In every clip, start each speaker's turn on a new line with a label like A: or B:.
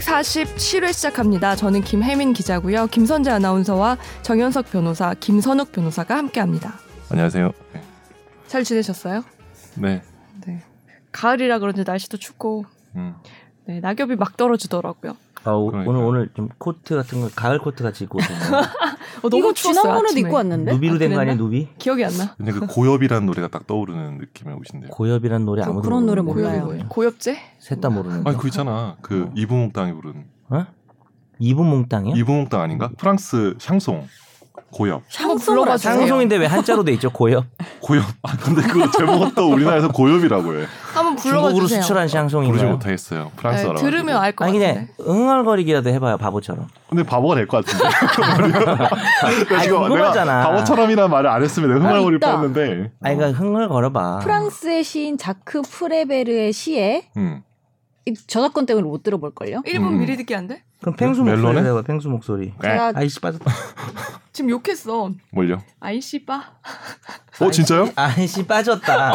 A: 347회 시작합니다. 저는 김혜민 기자고요. 김선재 아나운서와 정현석 변호사, 김선욱 변호사가 함께합니다.
B: 안녕하세요. 네.
A: 잘 지내셨어요?
B: 네.
A: 네. 가을이라 그런지 날씨도 춥고
B: 음.
A: 네, 낙엽이 막 떨어지더라고요.
C: 아, 오. 오늘 오늘 좀 코트 같은 거 가을 코트 같이 입고 오셨네요.
A: 어, 너무
D: 이거
A: 추웠어요.
D: 지난번에도
A: 아침에.
D: 입고 왔는데?
C: 누비로 된거
A: 그랬나?
C: 아니에요, 누비?
A: 기억이 안 나.
B: 근데 그 고엽이라는 노래가 딱 떠오르는 느낌의 옷인데요.
C: 고엽이란 노래
D: 저
C: 아무도
D: 그런 노래. 몰라요.
A: 고엽제?
C: 셋 다 모르는.
B: 아니 그 있잖아. 그
C: 어.
B: 이브 몽땅이 부른
C: 어? 이분 몽땅이요?
B: 이브몽땅 아닌가? 프랑스 샹송 고엽.
A: 주세요.
C: 샹송인데 왜 한자로 돼 있죠, 고엽?
B: 고엽. 아 근데 그 제목은 또 우리나라에서 고엽이라고 해.
A: 한번 불러봐
C: 중국으로
A: 주세요.
C: 수출한
B: 부르지
C: 샹송인가요?
B: 못하겠어요.
A: 네,
B: 프랑스어라.
A: 들으면 알것
C: 아니
A: 같은데.
C: 그냥 응얼거리기라도 해봐요, 바보처럼.
B: 근데 바보가 될 것 같은데. 지금
C: 궁금하잖아.
B: 내가 바보처럼이라는 말을 안 했으면 내가 흥얼거릴
D: 있다.
B: 뻔했는데.
C: 아니 그러니까 흥얼거려봐.
D: 프랑스의 시인 자크 프레베르의 시에
B: 음.
D: 이 저작권 때문에 못 들어볼걸요?
A: 1분
B: 음.
A: 미리 듣기 안 돼?
C: 그럼 팽수
B: 멜론에?
C: 목소리 해봐, 팽수 목소리.
D: 제가
C: 아이씨 빠졌다.
A: 지금 욕했어.
B: 뭘요?
A: 아이씨 빠.
B: 어 진짜요?
C: 아이씨 빠졌다.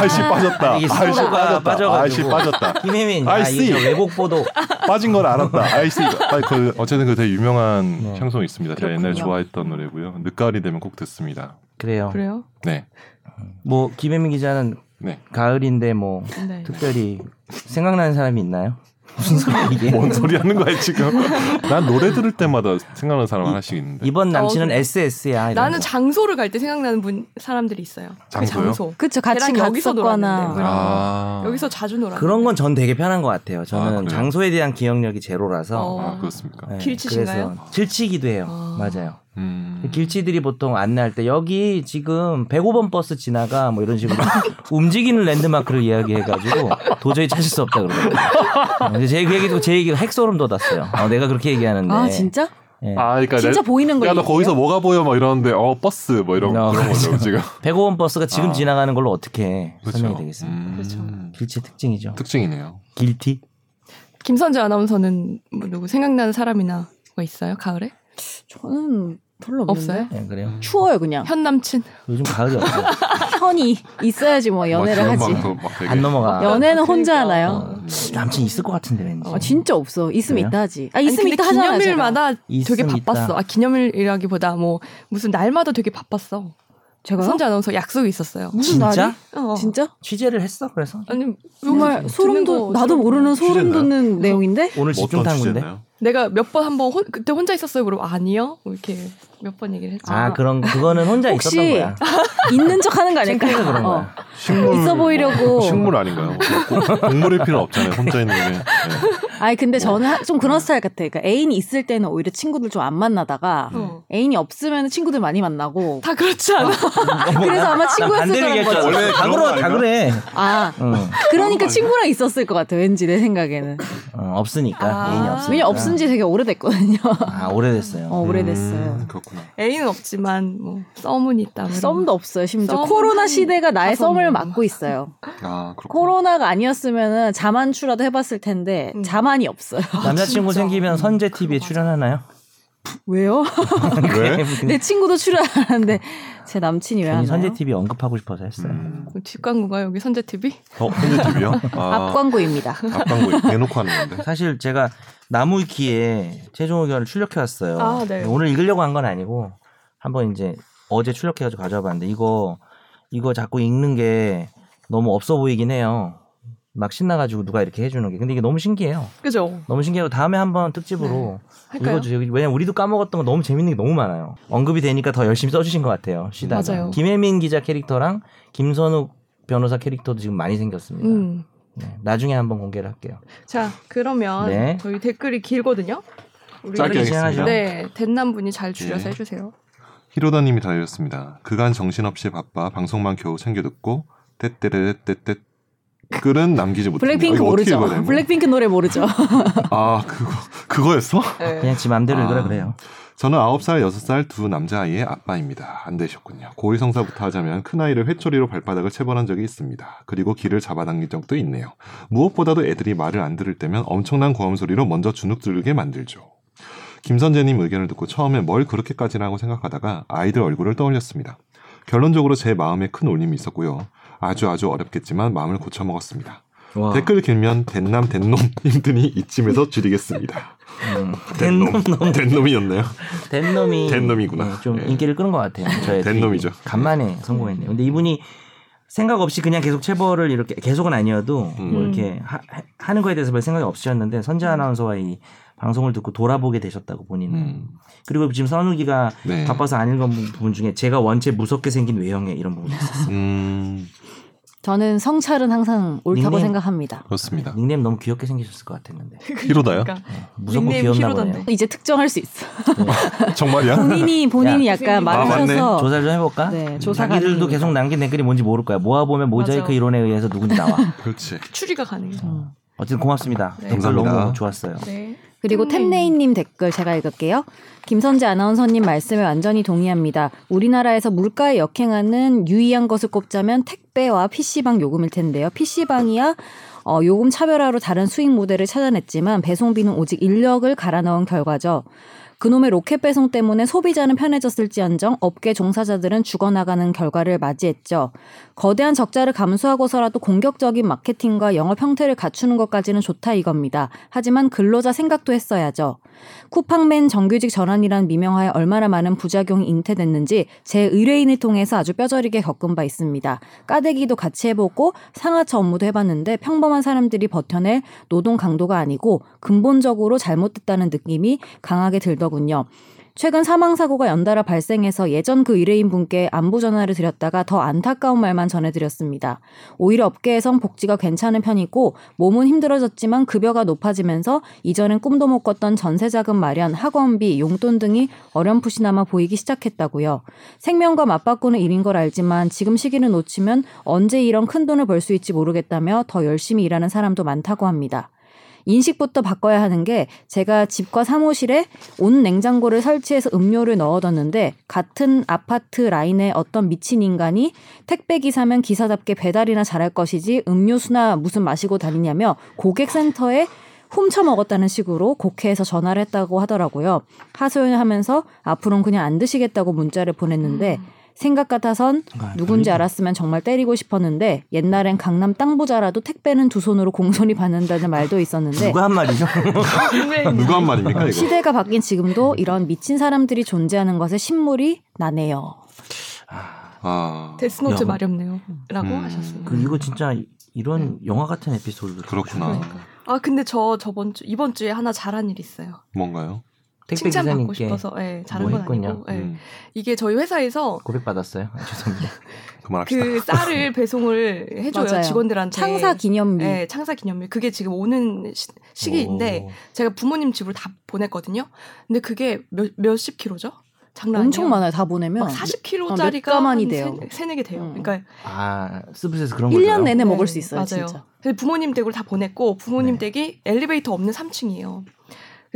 B: 아이씨 빠졌다.
C: 이게
B: 아이씨 빠졌다.
C: 빠져가지고.
B: 아이씨 빠졌다.
C: 김혜민, 아
B: 아이씨.
C: 왜곡 보도.
B: 빠진 걸 알았다. 아이씨. 그 어쨌든 그 되게 유명한
C: 네.
B: 샹송이 있습니다. 제가 옛날에. 좋아했던 노래고요. 늦가을이 되면 꼭 듣습니다.
C: 그래요.
A: 그래요?
B: 네.
C: 뭐 김혜민 기자는
B: 네.
C: 가을인데 뭐
A: 네.
C: 특별히 생각나는 사람이 있나요? 무슨 소리야 이게?
B: 뭔 소리 하는 거야 지금? 난 노래 들을 때마다 생각나는 사람 하나씩 있는데.
C: 이번 남친은
A: 어,
C: SS야.
A: 나는 장소를 갈 때 생각나는 분 사람들이 있어요. 그
B: 장소요?
A: 장소.
D: 그쵸 같이
A: 여기서 놀았는데.
B: 아.
A: 여기서 자주 놀아.
C: 그런 건 전 되게 편한 것 같아요. 저는
B: 아?
C: 장소에 대한 기억력이 제로라서.
A: 어.
B: 아 그렇습니까?
C: 네,
A: 길치신가요?
C: 그래서 질치기도 해요.
A: 아.
C: 맞아요.
B: 음.
C: 길치들이 보통 안내할 때 여기 지금 105번 버스 지나가 뭐 이런 식으로 움직이는 랜드마크를 이야기해가지고 도저히 찾을 수 없다 그러거든요. 근데 제 얘기도 제 얘기가 핵소름 돋았어요. 어, 내가 그렇게 얘기하는데.
D: 아 진짜?
C: 예.
B: 아 그러니까
D: 진짜
B: 내-
D: 보이는 걸
B: 야, 너? 거기서 뭐가 보여? 막 이러는데, 어, 버스, 뭐 이런,
C: 어,
B: 그런 거죠,
C: 그렇죠.
B: 지금.
C: 105번 버스가 지금
B: 아.
C: 지나가는 걸로 어떻게
B: 그렇죠.
C: 설명이 되겠습니까?
B: 음.
A: 그렇죠.
C: 길치 특징이죠.
B: 특징이네요.
C: 길티?
A: 김선재 아나운서는 뭐 누구 생각나는 사람이나 뭐 있어요? 가을에?
D: 저는 별로 없는데.
A: 없어요?
C: 예, 그래요.
D: 추워요 그냥.
A: 현 남친.
C: 요즘 가을이 없어요.
D: 현이 있어야지 뭐 연애를
B: 막
D: 하지.
B: 지난번도 막 되게-
C: 안 넘어가.
D: 연애는 혼자. 하나요?
C: 어, 남친 있을 것 같은데 왠지.
D: 아, 진짜 없어. 있으면
C: 그래요?
D: 있다 하지. 아 있으면 있다 하잖아요. 제가.
A: 기념일마다 되게 바빴어.
C: 있다.
A: 아 기념일이라기보다 뭐 무슨 날마다 되게 바빴어.
D: 제가요?
A: 선재 아나운서 약속이 있었어요.
D: 무슨
C: 진짜?
D: 날이?
A: 어.
D: 진짜?
C: 취재를 했어 그래서
A: 아니
D: 정말
A: 듣는
D: 소름 거돋 나도. 모르는 소름? 돋는 내용인데
C: 오늘
B: 뭐
C: 집중 탐구인데.
A: 내가 몇 번 한번 혼- 그때 혼자 있었어요. 그럼 아니요. 뭐 이렇게 몇 번 얘기를 했지.
C: 아 그런 그거는 혼자
D: 혹시
C: 있었던 거야.
D: 있는 척 하는 거 아닐까요?
C: 그런
D: 어.
C: 거야.
B: 식물,
D: 있어 보이려고.
B: 식물 아닌가요? 꼭 동물일 필요 없잖아요. 혼자 있는 게. 네.
D: 아니 근데 저는 하- 좀 그런 스타일 같아. 그러니까 애인이 있을 때는 오히려 친구들 좀 안 만나다가
A: 어.
D: 애인이 없으면 친구들 많이 만나고.
A: 다 그렇지 않아.
D: 그래서 아마
C: 난
D: 친구였을
C: 얘기했잖아.
D: 거지.
B: 원래 거
C: 다? 그래.
D: 아
C: 응.
D: 그러니까 친구랑 있었을 것 같아. 왠지 내 생각에는.
C: 어, 없으니까
A: 아.
C: 애인이 없으니까.
D: 왜냐 면없 은지 되게 오래됐거든요.
C: 아 오래됐어요.
D: 어 오래됐어요.
B: 음, 그렇구나.
A: 애인은 없지만 뭐 썸은 있다.
D: 썸도 없어요. 심지어 코로나
A: 한
D: 시대가 나의 썸을
A: 명.
D: 막고 있어요.
B: 아, 그렇구나.
D: 코로나가 아니었으면은 자만추라도 해봤을 텐데
A: 음.
D: 자만이 없어요.
C: 남자친구
A: 진짜.
C: 생기면 선제 TV에 출연하나요?
D: 왜요?
B: 왜?
D: 내 친구도 출연하는데 제 남친이 왜 하나요?
C: 선제 TV 언급하고 싶어서 했어요.
B: 음.
A: 뭐 뒷광고가 여기 선재 TV?
B: 어, 현재 TV요? 아,
D: 앞 광고입니다.
B: 앞광고 대놓고 하는 건데.
C: 사실 제가 나무위키에 최종 의견을 출력해 왔어요.
A: 아, 네.
C: 오늘 읽으려고 한 건 아니고 한번 이제 어제 출력해가지고 가져와 봤는데 이거 이거 자꾸 읽는 게 너무 없어 보이긴 해요. 막 신나가지고 누가 이렇게 해주는 게 근데 이게 너무 신기해요.
A: 그죠?
C: 너무 신기하고 다음에 한번 특집으로
A: 할까요?
C: 읽어주세요. 왜냐면 우리도 까먹었던 거 너무 재밌는 게 너무 많아요. 언급이 되니까 더 열심히 써주신 것 같아요. 쉬다가
A: 맞아요.
C: 김혜민 기자 캐릭터랑 김선욱 변호사 캐릭터도 지금 많이 생겼습니다.
A: 음.
C: 네, 나중에 한번 공개를 할게요.
A: 자 그러면
C: 네.
A: 저희 댓글이 길거든요. 우리
B: 짧게 하겠습니다.
C: 진행하죠.
A: 네, 된남 분이 잘 줄여서
B: 예.
A: 해주세요.
B: 히로다님이 달렸습니다. 그간 정신없이 바빠 방송만 겨우 챙겨 듣고 떼떼레떼떼 글은 남기지 못했네요.
D: 블랙핑크
B: 어떻게
D: 모르죠?
B: 읽어야 거야?
D: 블랙핑크 노래 모르죠?
B: 아 그거 그거였어?
A: 네.
C: 그냥 지 맘대로 읽으라
B: 아.
C: 그래요.
B: 저는 9살, 6살 두 남자아이의 아빠입니다. 안 되셨군요. 고위성사부터 하자면 큰아이를 회초리로 발바닥을 체벌한 적이 있습니다. 그리고 길을 잡아당긴 적도 있네요. 무엇보다도 애들이 말을 안 들을 때면 엄청난 고함 소리로 먼저 주눅 들게 만들죠. 김선재님 의견을 듣고 처음에 뭘 그렇게까지나 하고 생각하다가 아이들 얼굴을 떠올렸습니다. 결론적으로 제 마음에 큰 울림이 있었고요. 아주 아주 어렵겠지만 마음을 고쳐먹었습니다.
C: 와.
B: 댓글 길면 된남 된놈 힘드니 이쯤에서 줄이겠습니다.
C: 음, 된놈 놈
B: 된놈이었네요.
C: 된놈이
B: 된놈이구나.
C: 네, 좀
B: 예.
C: 인기를 끄는 것 같아요. 저의
B: 된놈이죠.
C: 간만에 성공했네요. 근데 이분이 생각 없이 그냥 계속 체벌을 이렇게 계속은 아니어도 뭐
B: 음.
C: 이렇게 하, 는 거에 대해서 별 생각이 없으셨는데 선재 아나운서와 이 방송을 듣고 돌아보게 되셨다고 본인은
B: 음.
C: 그리고 지금 선욱이가
B: 네.
C: 바빠서 안 읽은 부분 중에 제가 원체 무섭게 생긴 외형에 이런 부분이 있었어요.
B: 음,
D: 저는 성찰은 항상 옳다고
C: 닉네임.
D: 생각합니다.
B: 그렇습니다.
C: 닉네임 너무 귀엽게 생기셨을 것 같았는데
B: 히로다요?
A: 그러니까 닉네임
C: 귀엽나. 보네요.
D: 이제 특정할 수 있어.
B: 정말이야?
D: 본인이 본인이
C: 야,
D: 약간
B: 아, 맞네.
D: 많으셔서
C: 조사를 좀 해볼까?
D: 네, 조사가
C: 자기들도
D: 아닙니다.
C: 계속 남긴 댓글이 뭔지 모를 거야. 모아보면 모자이크
A: 맞아.
C: 이론에 의해서 누군지 나와.
B: 그렇지.
A: 추리가 가능해요.
D: 음.
C: 어쨌든 고맙습니다.
A: 네.
C: 댓글
B: 감사합니다.
C: 너무 좋았어요.
A: 네.
D: 그리고 템네이님 댓글 제가 읽을게요. 김선재 아나운서님 말씀에 완전히 동의합니다. 우리나라에서 물가에 역행하는 유의한 것을 꼽자면 택배와 PC방 요금일 텐데요. PC방이야 어, 요금 차별화로 다른 수익 모델을 찾아냈지만 배송비는 오직 인력을 갈아 넣은 결과죠. 그놈의 로켓 배송 때문에 소비자는 편해졌을지언정 업계 종사자들은 죽어나가는 결과를 맞이했죠. 거대한 적자를 감수하고서라도 공격적인 마케팅과 영업 형태를 갖추는 것까지는 좋다 이겁니다. 하지만 근로자 생각도 했어야죠. 쿠팡맨 정규직 전환이란 미명하에 얼마나 많은 부작용이 잉태됐는지 제 의뢰인을 통해서 아주 뼈저리게 겪은 바 있습니다. 까대기도 같이 해보고 상하차 업무도 해봤는데 평범한 사람들이 버텨낼 노동 강도가 아니고 근본적으로 잘못됐다는 느낌이 강하게 들더군요. 최근 사망 사고가 연달아 발생해서 예전 그 의뢰인 분께 안부 전화를 드렸다가 더 안타까운 말만 전해드렸습니다. 오히려 업계에선 복지가 괜찮은 편이고 몸은 힘들어졌지만 급여가 높아지면서 이전엔 꿈도 못 꿨던 전세자금 마련, 학원비, 용돈 등이 어렴풋이나마 보이기 시작했다고요. 생명과 맞바꾸는 일인 걸 알지만 지금 시기를 놓치면 언제 이런 큰 돈을 벌 수 있지 모르겠다며 더 열심히 일하는 사람도 많다고 합니다. 인식부터 바꿔야 하는 게 제가 집과 사무실에 온 냉장고를 설치해서 음료를 넣어뒀는데 같은 아파트 라인에 어떤 미친 인간이 택배 기사면 기사답게 배달이나 잘할 것이지 음료수나 무슨 마시고 다니냐며 고객센터에 훔쳐 먹었다는 식으로 국회에서 전화를 했다고 하더라고요. 하소연을 하면서 앞으로는 그냥 안 드시겠다고 문자를 보냈는데 생각 같아선
C: 아,
D: 누군지 알았으면 정말 때리고 싶었는데 옛날엔 강남 땅 부자라도 택배는 두 손으로 공손히 받는다는 말도 있었는데
C: 누가 한 말이죠?
B: 누가 한 말입니까 이거?
D: 시대가 바뀐 지금도 이런 미친 사람들이 존재하는 것에 신물이 나네요.
B: 아,
A: 데스노트
C: 야.
A: 마렵네요. 라고
B: 음.
A: 하셨어요.
C: 그 이거 진짜 이런 영화 같은 에피소드를
B: 그렇구나.
A: 아 근데 저 저번 주 이번 주에 하나 잘한 일 있어요.
B: 뭔가요?
C: 택배
A: 칭찬 받고
C: 기사님께
A: 싶어서 예, 잘한
C: 뭐
A: 건. 아니고 예.
B: 음,
A: 이게 저희 회사에서
C: 고백 받았어요. 아, 죄송합니다.
B: 그만합시다.
A: 그 쌀을 배송을 해줘요
D: 맞아요.
A: 직원들한테
D: 창사 기념비.
A: 네, 창사 기념일 그게 지금 오는 시, 시기인데
C: 오.
A: 제가 부모님 집으로 다 보냈거든요. 근데 그게 몇 몇십 킬로죠? 장난
D: 엄청
A: 아니에요.
D: 많아요. 다 보내면.
A: 막 40kg짜리가
D: 몇 가만이 돼요.
A: 세네 개 돼요.
D: 음.
A: 그러니까
C: 아 스브스에서 그런 거
D: 1년 내내
A: 네,
D: 먹을 수 있어요,
A: 맞아요.
D: 진짜.
A: 부모님 댁을 다 보냈고 부모님
C: 네.
A: 댁이 엘리베이터 없는 3층이에요.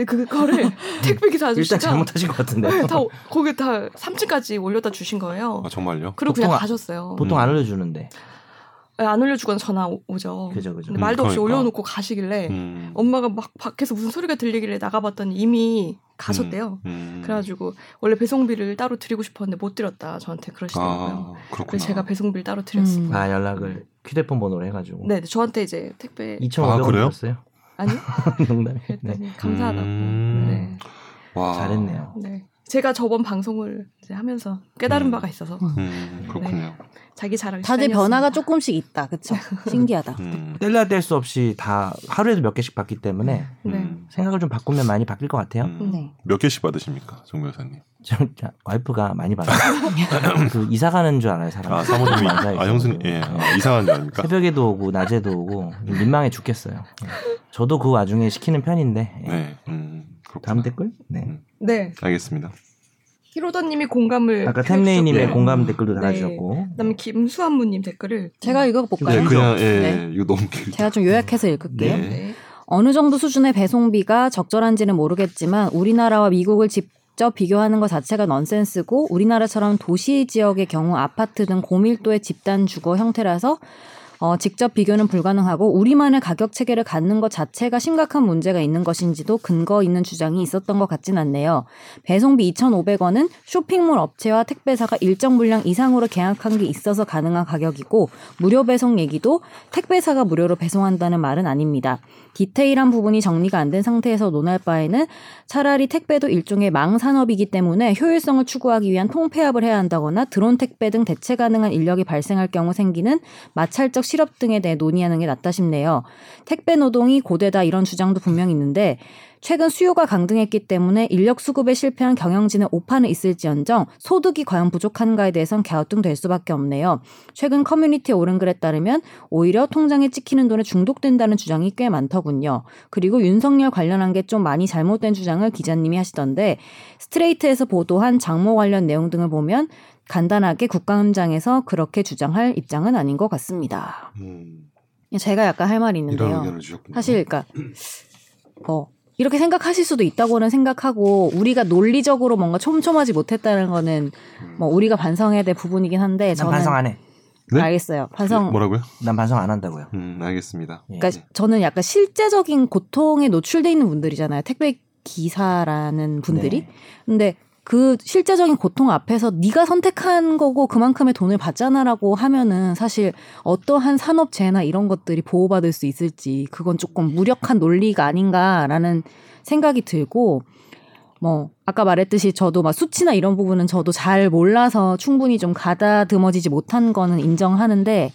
A: 그거를 택배 기사 아저씨가
C: 일단 잘못하신 것 같은데.
A: 네, 다 거기 다 3층까지 올려다 주신 거예요.
B: 아 정말요?
A: 그리고 그냥
C: 보통 아-
A: 가셨어요.
C: 보통
B: 음.
C: 안 알려주는데.
A: 네, 안 올려주거나 전화 오- 오죠.
C: 그죠 그죠.
A: 근데
B: 음,
A: 말도 없이
B: 그러니까.
A: 올려놓고 가시길래
B: 음.
A: 엄마가 막 밖에서 무슨 소리가 들리길래 나가봤더니 이미 가셨대요.
B: 음.
A: 그래가지고 원래 배송비를 따로 드리고 싶었는데 못 드렸다 저한테 그러시더라고요.
B: 아 그렇구나.
A: 그래서 제가 배송비를 따로 드렸습니다.
D: 음.
C: 아 연락을 휴대폰 번호로 해가지고.
A: 네, 저한테 이제 택배
C: 2,500원
B: 아, 그래요?
C: 줬어요.
A: 아니요?
C: 농담이. 네.
A: 감사하다고.
B: 음.
A: 네.
B: 와.
C: 잘했네요.
A: 네. 제가 저번 방송을 이제 하면서 깨달은
B: 음.
A: 바가 있어서
B: 음, 그렇군요.
A: 자기 자랑
D: 다들
A: 시간이었습니다.
D: 변화가 조금씩 있다. 그쵸? 신기하다.
B: 음.
C: 뗄래야 뗄 수 없이 다 하루에도 몇 개씩 받기 때문에
A: 네.
B: 음.
C: 생각을 좀 바꾸면 많이 바뀔 것 같아요.
B: 음.
D: 네.
B: 몇 개씩 받으십니까, 정 변호사님?
C: 저, 저 와이프가 많이 받아요. 그 이사 가는 줄 알아요, 사람.
B: 아 사모님이.
C: 아
B: 형수님 예 아, 이상한 줄 아닙니까?
C: 새벽에도 오고 낮에도 오고 민망해 죽겠어요. 예. 저도 그 와중에 시키는 편인데. 예.
B: 네. 음, 그렇구나.
C: 다음 댓글? 네.
B: 음.
A: 네.
B: 알겠습니다.
A: 히로더님이 공감을
C: 아까 템레이님의
B: 네.
C: 공감 댓글도
A: 네.
C: 달아주셨고.
A: 그다음에 김수한무님 댓글을
D: 제가 읽어볼까요?
B: 네, 그냥 예,
D: 네.
B: 이거 너무 길.
D: 제가 좀 요약해서 읽을게요.
B: 네.
A: 네.
D: 어느 정도 수준의 배송비가 적절한지는 모르겠지만 우리나라와 미국을 직접 비교하는 것 자체가 넌센스고 우리나라처럼 도시 지역의 경우 아파트 등 고밀도의 집단 주거 형태라서 어, 직접 비교는 불가능하고 우리만의 가격 체계를 갖는 것 자체가 심각한 문제가 있는 것인지도 근거 있는 주장이 있었던 것 같진 않네요. 배송비 2,500원은 쇼핑몰 업체와 택배사가 일정 물량 이상으로 계약한 게 있어서 가능한 가격이고 무료 배송 얘기도 택배사가 무료로 배송한다는 말은 아닙니다. 디테일한 부분이 정리가 안 된 상태에서 논할 바에는 차라리 택배도 일종의 망 산업이기 때문에 효율성을 추구하기 위한 통폐합을 해야 한다거나 드론 택배 등 대체 가능한 인력이 발생할 경우 생기는 마찰적 실업 등에 대해 논의하는 게 낫다 싶네요. 택배 노동이 고되다 이런 주장도 분명히 있는데 최근 수요가 강등했기 때문에 인력 수급에 실패한 경영진의 오판은 있을지언정 소득이 과연 부족한가에 대해선 갸우뚱될 수밖에 없네요. 최근 커뮤니티에 오른 글에 따르면 오히려 통장에 찍히는 돈에 중독된다는 주장이 꽤 많더군요. 그리고 윤석열 관련한 게 좀 많이 잘못된 주장을 기자님이 하시던데 스트레이트에서 보도한 장모 관련 내용 등을 보면 간단하게 국감장에서 그렇게 주장할 입장은 아닌 것 같습니다.
B: 음,
D: 제가 약간 할 말이 있는데요. 사실 그러니까 어 이렇게 생각하실 수도 있다고는 생각하고 우리가 논리적으로 뭔가 촘촘하지 못했다는 거는 뭐 우리가 반성해야 될 부분이긴 한데
C: 난
D: 저는
C: 반성 안 해.
B: 네?
D: 알겠어요. 반성.
B: 뭐라고요?
C: 난 반성 안 한다고요.
B: 음, 알겠습니다.
C: 예.
D: 그러니까 저는 약간 실제적인 고통에 노출돼 있는 분들이잖아요. 택배 기사라는 분들이.
C: 네.
D: 근데 그 실제적인 고통 앞에서 네가 선택한 거고 그만큼의 돈을 받잖아라고 하면은 사실 어떠한 산업재해나 이런 것들이 보호받을 수 있을지 그건 조금 무력한 논리가 아닌가라는 생각이 들고 뭐 아까 말했듯이 저도 막 수치나 이런 부분은 저도 잘 몰라서 충분히 좀 가다듬어지지 못한 거는 인정하는데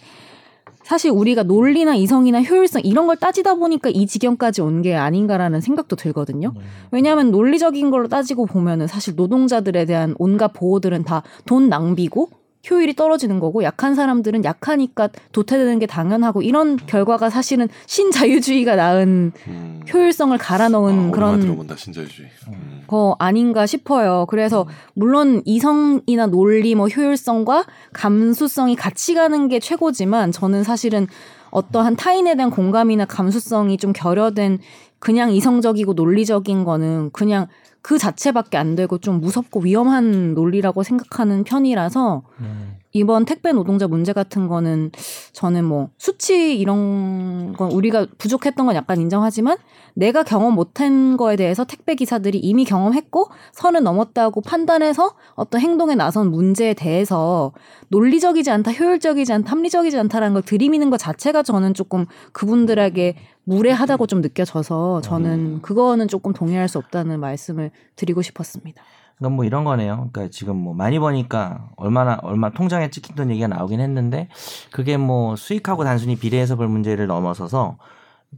D: 사실 우리가 논리나 이성이나 효율성 이런 걸 따지다 보니까 이 지경까지 온 게 아닌가라는 생각도 들거든요. 왜냐하면 논리적인 걸로 따지고 보면은 사실 노동자들에 대한 온갖 보호들은 다 돈 낭비고 효율이 떨어지는 거고 약한 사람들은 약하니까 도태되는 게 당연하고 이런 결과가 사실은 신자유주의가 낳은
B: 음.
D: 효율성을 갈아 넣은
B: 아, 오랜만에
D: 그런
B: 들어본다 신자유주의. 음.
D: 거 아닌가 싶어요. 그래서 물론 이성이나 논리, 뭐 효율성과 감수성이 같이 가는 게 최고지만 저는 사실은 어떠한 타인에 대한 공감이나 감수성이 좀 결여된 그냥 이성적이고 논리적인 거는 그냥 그 자체밖에 안 되고 좀 무섭고 위험한 논리라고 생각하는 편이라서
C: 음.
D: 이번 택배 노동자 문제 같은 거는 저는 뭐 수치 이런 건 우리가 부족했던 건 약간 인정하지만 내가 경험 못한 거에 대해서 택배 기사들이 이미 경험했고 선을 넘었다고 판단해서 어떤 행동에 나선 문제에 대해서 논리적이지 않다, 효율적이지 않다, 합리적이지 않다라는 걸 들이미는 것 자체가 저는 조금 그분들에게 무례하다고 좀 느껴져서 저는 그거는 조금 동의할 수 없다는 말씀을 드리고 싶었습니다.
C: 그러니까 뭐 이런 거네요. 그러니까 지금 뭐 많이 버니까 얼마나 얼마 통장에 찍힌 돈 얘기가 나오긴 했는데 그게 뭐 수익하고 단순히 비례해서 볼 문제를 넘어서서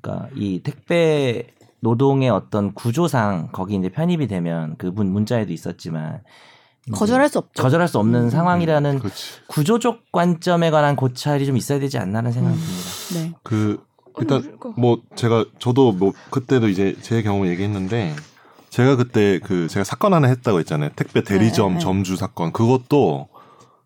C: 그러니까 이 택배 노동의 어떤 구조상 거기 이제 편입이 되면 그분 문자에도 있었지만
D: 거절할 수 없죠.
C: 거절할 수 없는 상황이라는
B: 그렇지.
C: 구조적 관점에 관한 고찰이 좀 있어야 되지 않나는 생각이
D: 음.
C: 듭니다.
D: 네.
B: 그 일단 뭐 제가 저도 뭐 그때도 이제 제 경험 얘기했는데 제가 그때 그 제가 사건 하나 했다고 했잖아요. 택배 대리점
D: 네, 네.
B: 점주 사건. 그것도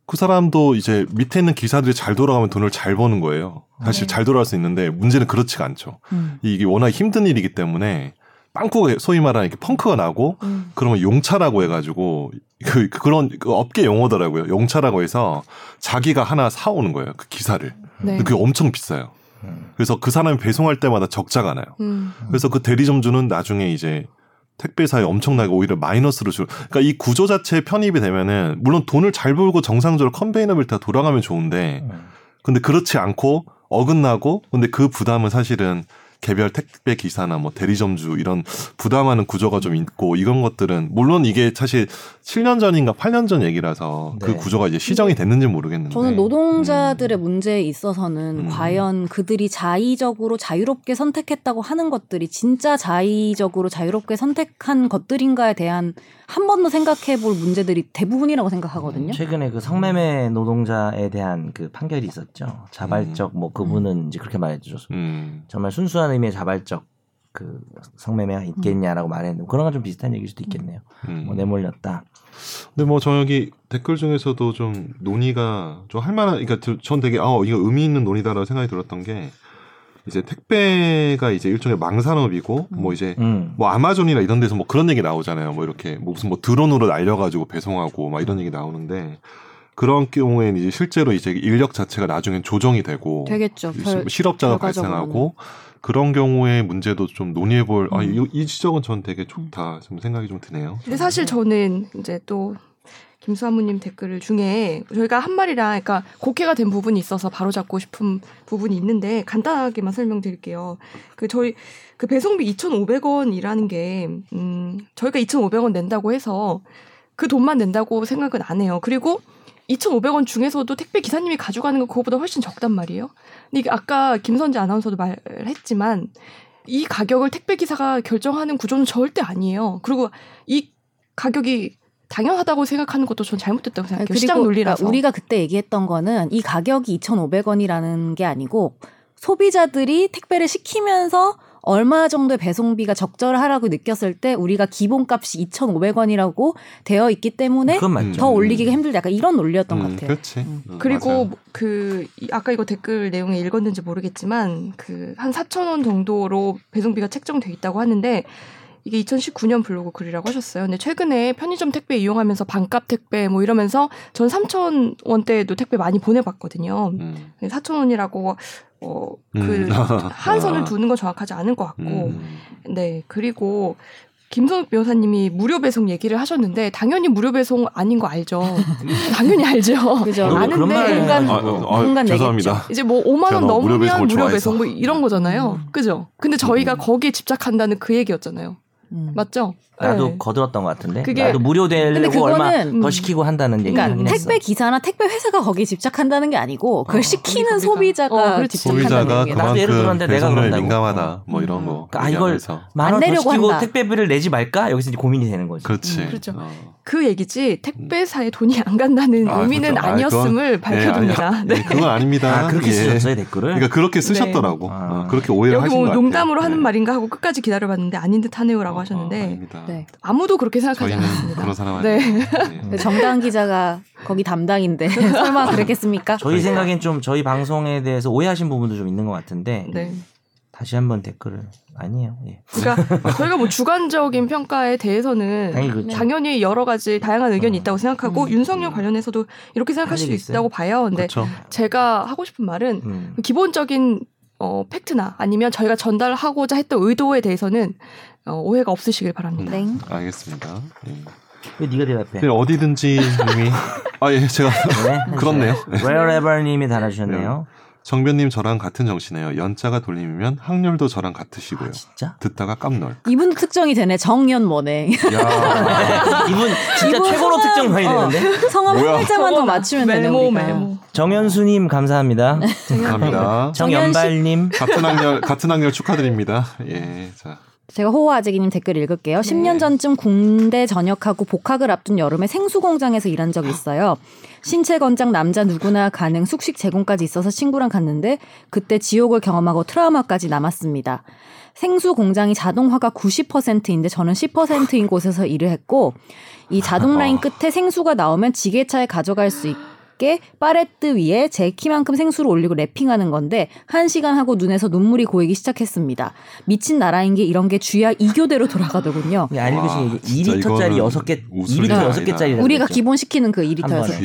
B: 그 사람도 이제 밑에 있는 기사들이 잘 돌아가면 돈을 잘 버는 거예요. 사실
D: 네.
B: 잘 돌아갈 수 있는데 문제는 그렇지가 않죠.
D: 음.
B: 이게 워낙 힘든 일이기 때문에 빵꾸가 소위 말하는 이렇게 펑크가 나고
D: 음.
B: 그러면 용차라고 해가지고 그 그런 그 업계 용어더라고요. 용차라고 해서 자기가 하나 사오는 거예요. 그 기사를.
A: 네.
B: 그게 엄청 비싸요.
C: 음.
B: 그래서 그 사람이 배송할 때마다 적자가 나요.
A: 음.
B: 그래서 그 대리점주는 나중에 이제 택배사에 엄청나게 오히려 마이너스로 줄. 그러니까 이 구조 자체에 편입이 되면은 물론 돈을 잘 벌고 정상적으로 컨베이너 벨트가 돌아가면 좋은데
C: 음.
B: 근데 그렇지 않고 어긋나고 근데 그 부담은 사실은 개별 택배 기사나 뭐 대리점주 이런 부담하는 구조가 좀 있고 이런 것들은 물론 이게 사실 7년 전인가 8년 전 얘기라서 그
C: 네.
B: 구조가 이제 시정이 됐는지 모르겠는데
D: 저는 노동자들의 문제에 있어서는
B: 음.
D: 과연 그들이 자의적으로 자유롭게 선택했다고 하는 것들이 진짜 자의적으로 자유롭게 선택한 것들인가에 대한 한번더 생각해 볼 문제들이 대부분이라고 생각하거든요.
C: 최근에 그 성매매 노동자에 대한 그 판결이 있었죠. 자발적 뭐 그분은 이제 그렇게 말했죠.
B: 음.
C: 정말 순수한 의미의 자발적 그 성매매가 있겠냐라고 말했는데 그런 건 좀 비슷한 얘기일 수도 있겠네요.
B: 음.
C: 뭐 내몰렸다.
B: 근데 뭐 저 여기 댓글 중에서도 좀 논의가 좀 할만한 그러니까 저- 전 되게 아 이거 의미 있는 논의다라고 생각이 들었던 게 이제 택배가 이제 일종의 망산업이고 뭐 이제
C: 음.
B: 뭐 아마존이나 이런 데서 뭐 그런 얘기 나오잖아요. 뭐 이렇게 뭐 무슨 뭐 드론으로 날려가지고 배송하고 막 이런 얘기 나오는데 그런 경우에는 이제 실제로 이제 인력 자체가 나중엔 조정이 되고
D: 되겠죠. 별-
B: 실업자가
D: 결과적으로는.
B: 발생하고 그런 경우에 문제도 좀 논의해볼 아,
D: 음.
B: 이, 이 지적은 전 되게 좋다 좀 생각이 좀 드네요.
A: 근데 사실 저는 이제 또 김수아무님 댓글 중에 저희가 한 말이랑 그러니까 곡해가 된 부분이 있어서 바로 잡고 싶은 부분이 있는데 간단하게만 설명드릴게요. 그 저희 그 배송비 2,500원이라는 게 음, 저희가 2,500원 낸다고 해서 그 돈만 낸다고 생각은 안 해요. 그리고 2,500원 중에서도 택배 기사님이 가져가는 건 그거보다 훨씬 적단 말이에요. 근데 이게 아까 김선재 아나운서도 말했지만 이 가격을 택배 기사가 결정하는 구조는 절대 아니에요. 그리고 이 가격이 당연하다고 생각하는 것도 전 잘못됐다고 생각해요.
D: 그리고
A: 시장 논리라서.
D: 그러니까 우리가 그때 얘기했던 거는 이 가격이 2,500원이라는 게 아니고 소비자들이 택배를 시키면서 얼마 정도의 배송비가 적절하라고 느꼈을 때 우리가 기본값이 2,500원이라고 되어 있기 때문에. 더 올리기가 힘들다. 약간 이런 논리였던 것
B: 음,
D: 같아요.
B: 그렇지.
D: 음.
B: 음,
A: 그리고
B: 맞아요.
A: 그 이- 아까 이거 댓글 내용에 읽었는지 모르겠지만 그 한 4천 원 정도로 배송비가 책정돼 있다고 하는데 이게 2019년 블로그 글이라고 하셨어요. 근데 최근에 편의점 택배 이용하면서 반값 택배 뭐 이러면서 전 3천 원대에도 택배 많이 보내봤거든요.
B: 음.
A: 4천 원이라고 어, 그
B: 음.
A: 한선을 두는 건 정확하지 않은 것 같고
B: 음.
A: 네 그리고 김선욱 변호사님이 무료 배송 얘기를 하셨는데 당연히 무료 배송 아닌 거 알죠. 당연히 알죠.
D: 그죠.
A: 아는데
D: 인간-
B: 아,
C: 해가지고.
B: 아,
D: 순간
B: 죄송합니다.
A: 이제 뭐 5만
B: 제가
A: 원
B: 무료
A: 넘으면 무료
B: 좋아해서.
A: 배송 뭐 이런 거잖아요.
D: 음.
A: 그죠? 근데 저희가
B: 음.
A: 거기에 집착한다는 그 얘기였잖아요.
D: 음.
A: 맞죠?
C: 나도
A: 네.
C: 거들었던 것 같은데.
A: 그게-
C: 나도 무료 되려고 얼마
A: 음.
C: 더 시키고 한다는 얘기
D: 그러니까
C: 했어.
D: 택배 기사나 택배 회사가 거기에 집착한다는 게 아니고 그걸
A: 어,
D: 시키는
A: 거기가.
D: 소비자가
A: 어.
D: 집착한다는
B: 소비자가.
C: 나도 예를 들었는데 내가 그런다고.
B: 민감하다 뭐 이런
A: 음.
B: 거
C: 아, 이걸
B: 얘기하면서.
C: 만원더
D: 내려고
C: 시키고
D: 한다.
C: 택배비를 내지 말까? 여기서 이제 고민이 되는 거지.
B: 그렇지.
A: 그렇죠.
B: 어.
A: 그 얘기지 택배사에 돈이 안 간다는
B: 아,
A: 의미는
B: 그렇죠. 아,
A: 아니었음을
B: 그건-
A: 밝혀둡니다.
B: 네, 아니,
A: 네.
B: 네, 그건 아닙니다.
C: 아, 그렇게
B: 예.
C: 쓰셨어요, 댓글을?
B: 그러니까 그렇게 쓰셨더라고.
C: 네.
B: 어,
C: 아.
B: 그렇게 오해를
A: 여기
B: 하신 뭐것 같아요.
A: 농담으로 하는
B: 네.
A: 말인가 하고 끝까지 기다려봤는데 아닌 듯 하네요라고
B: 어,
A: 하셨는데
B: 어, 아닙니다.
D: 네.
A: 아무도 그렇게 생각하지
B: 저희는
A: 않았습니다.
B: 그런 사람
A: 네.
B: 아니에요.
D: 그 정다은 기자가 거기 담당인데 설마 그랬겠습니까?
C: 저희 생각엔 좀 저희 방송에 대해서 오해하신 부분도 좀 있는 것 같은데
A: 네.
C: 다시 한번 댓글을 아니에요. 예.
A: 그러니까 저희가 뭐 주관적인 평가에 대해서는
C: 당연히 그렇죠.
A: 당연히 여러 가지 다양한 의견이
C: 어.
A: 있다고 생각하고
D: 음.
A: 윤석열 관련해서도 이렇게 생각할 할수
C: 얘기 있어요?
A: 있다고 봐요. 근데
B: 그렇죠.
A: 제가 하고 싶은 말은
C: 음.
A: 기본적인 어, 팩트나 아니면 저희가 전달하고자 했던 의도에 대해서는 어, 오해가 없으시길 바랍니다.
D: 네.
B: 알겠습니다. 예.
C: 왜 네가 대답해?
B: 어디든지 이미 아예 제가
C: 네.
B: 그렇네요.
C: Wherever님이 달아주셨네요.
B: 정변님 저랑 같은 정신이에요. 연자가 돌림이면 확률도 저랑 같으시고요.
C: 아, 진짜?
B: 듣다가 깜놀.
D: 이분도 특정이 되네. 정연모네.
B: 야
C: 이분 진짜
D: 이분
C: 최고로
D: 성함-
C: 특정 많이
D: 어.
C: 되는데.
D: 성함 한? 글자만 더 맞추면 되네
A: 메모
D: 우리가.
A: 메모.
C: 정현수님 감사합니다.
B: 감사합니다.
C: 정연발님.
B: 같은 학년 같은 학년 축하드립니다. 예, 자
D: 제가 호호아재기님 댓글 읽을게요.
A: 네.
D: 10년 전쯤 군대 전역하고 복학을 앞둔 여름에 생수 공장에서 일한 적이 있어요. 신체 건장 남자 누구나 가능 숙식 제공까지 있어서 친구랑 갔는데 그때 지옥을 경험하고 트라우마까지 남았습니다. 생수 공장이 자동화가 90%인데 저는 10%인 곳에서 일을 했고 이 자동 라인
B: 어.
D: 끝에 생수가 나오면 지게차에 가져갈 수 있 게 파레트 위에 제 키만큼 생수를 올리고 랩핑하는 건데 한 시간 하고 눈에서 눈물이 고이기 시작했습니다. 미친 나라인 게 이런 게 주야 2교대로 돌아가더군요.
C: 예, 알고
B: 와,
C: 계신
B: 진짜
C: 2리터짜리
B: 이거는
C: 6개,
B: 웃을
C: 2리터
B: 일이
C: 6개짜리.
D: 우리가 기본 시키는
C: 그한
D: 2리터여서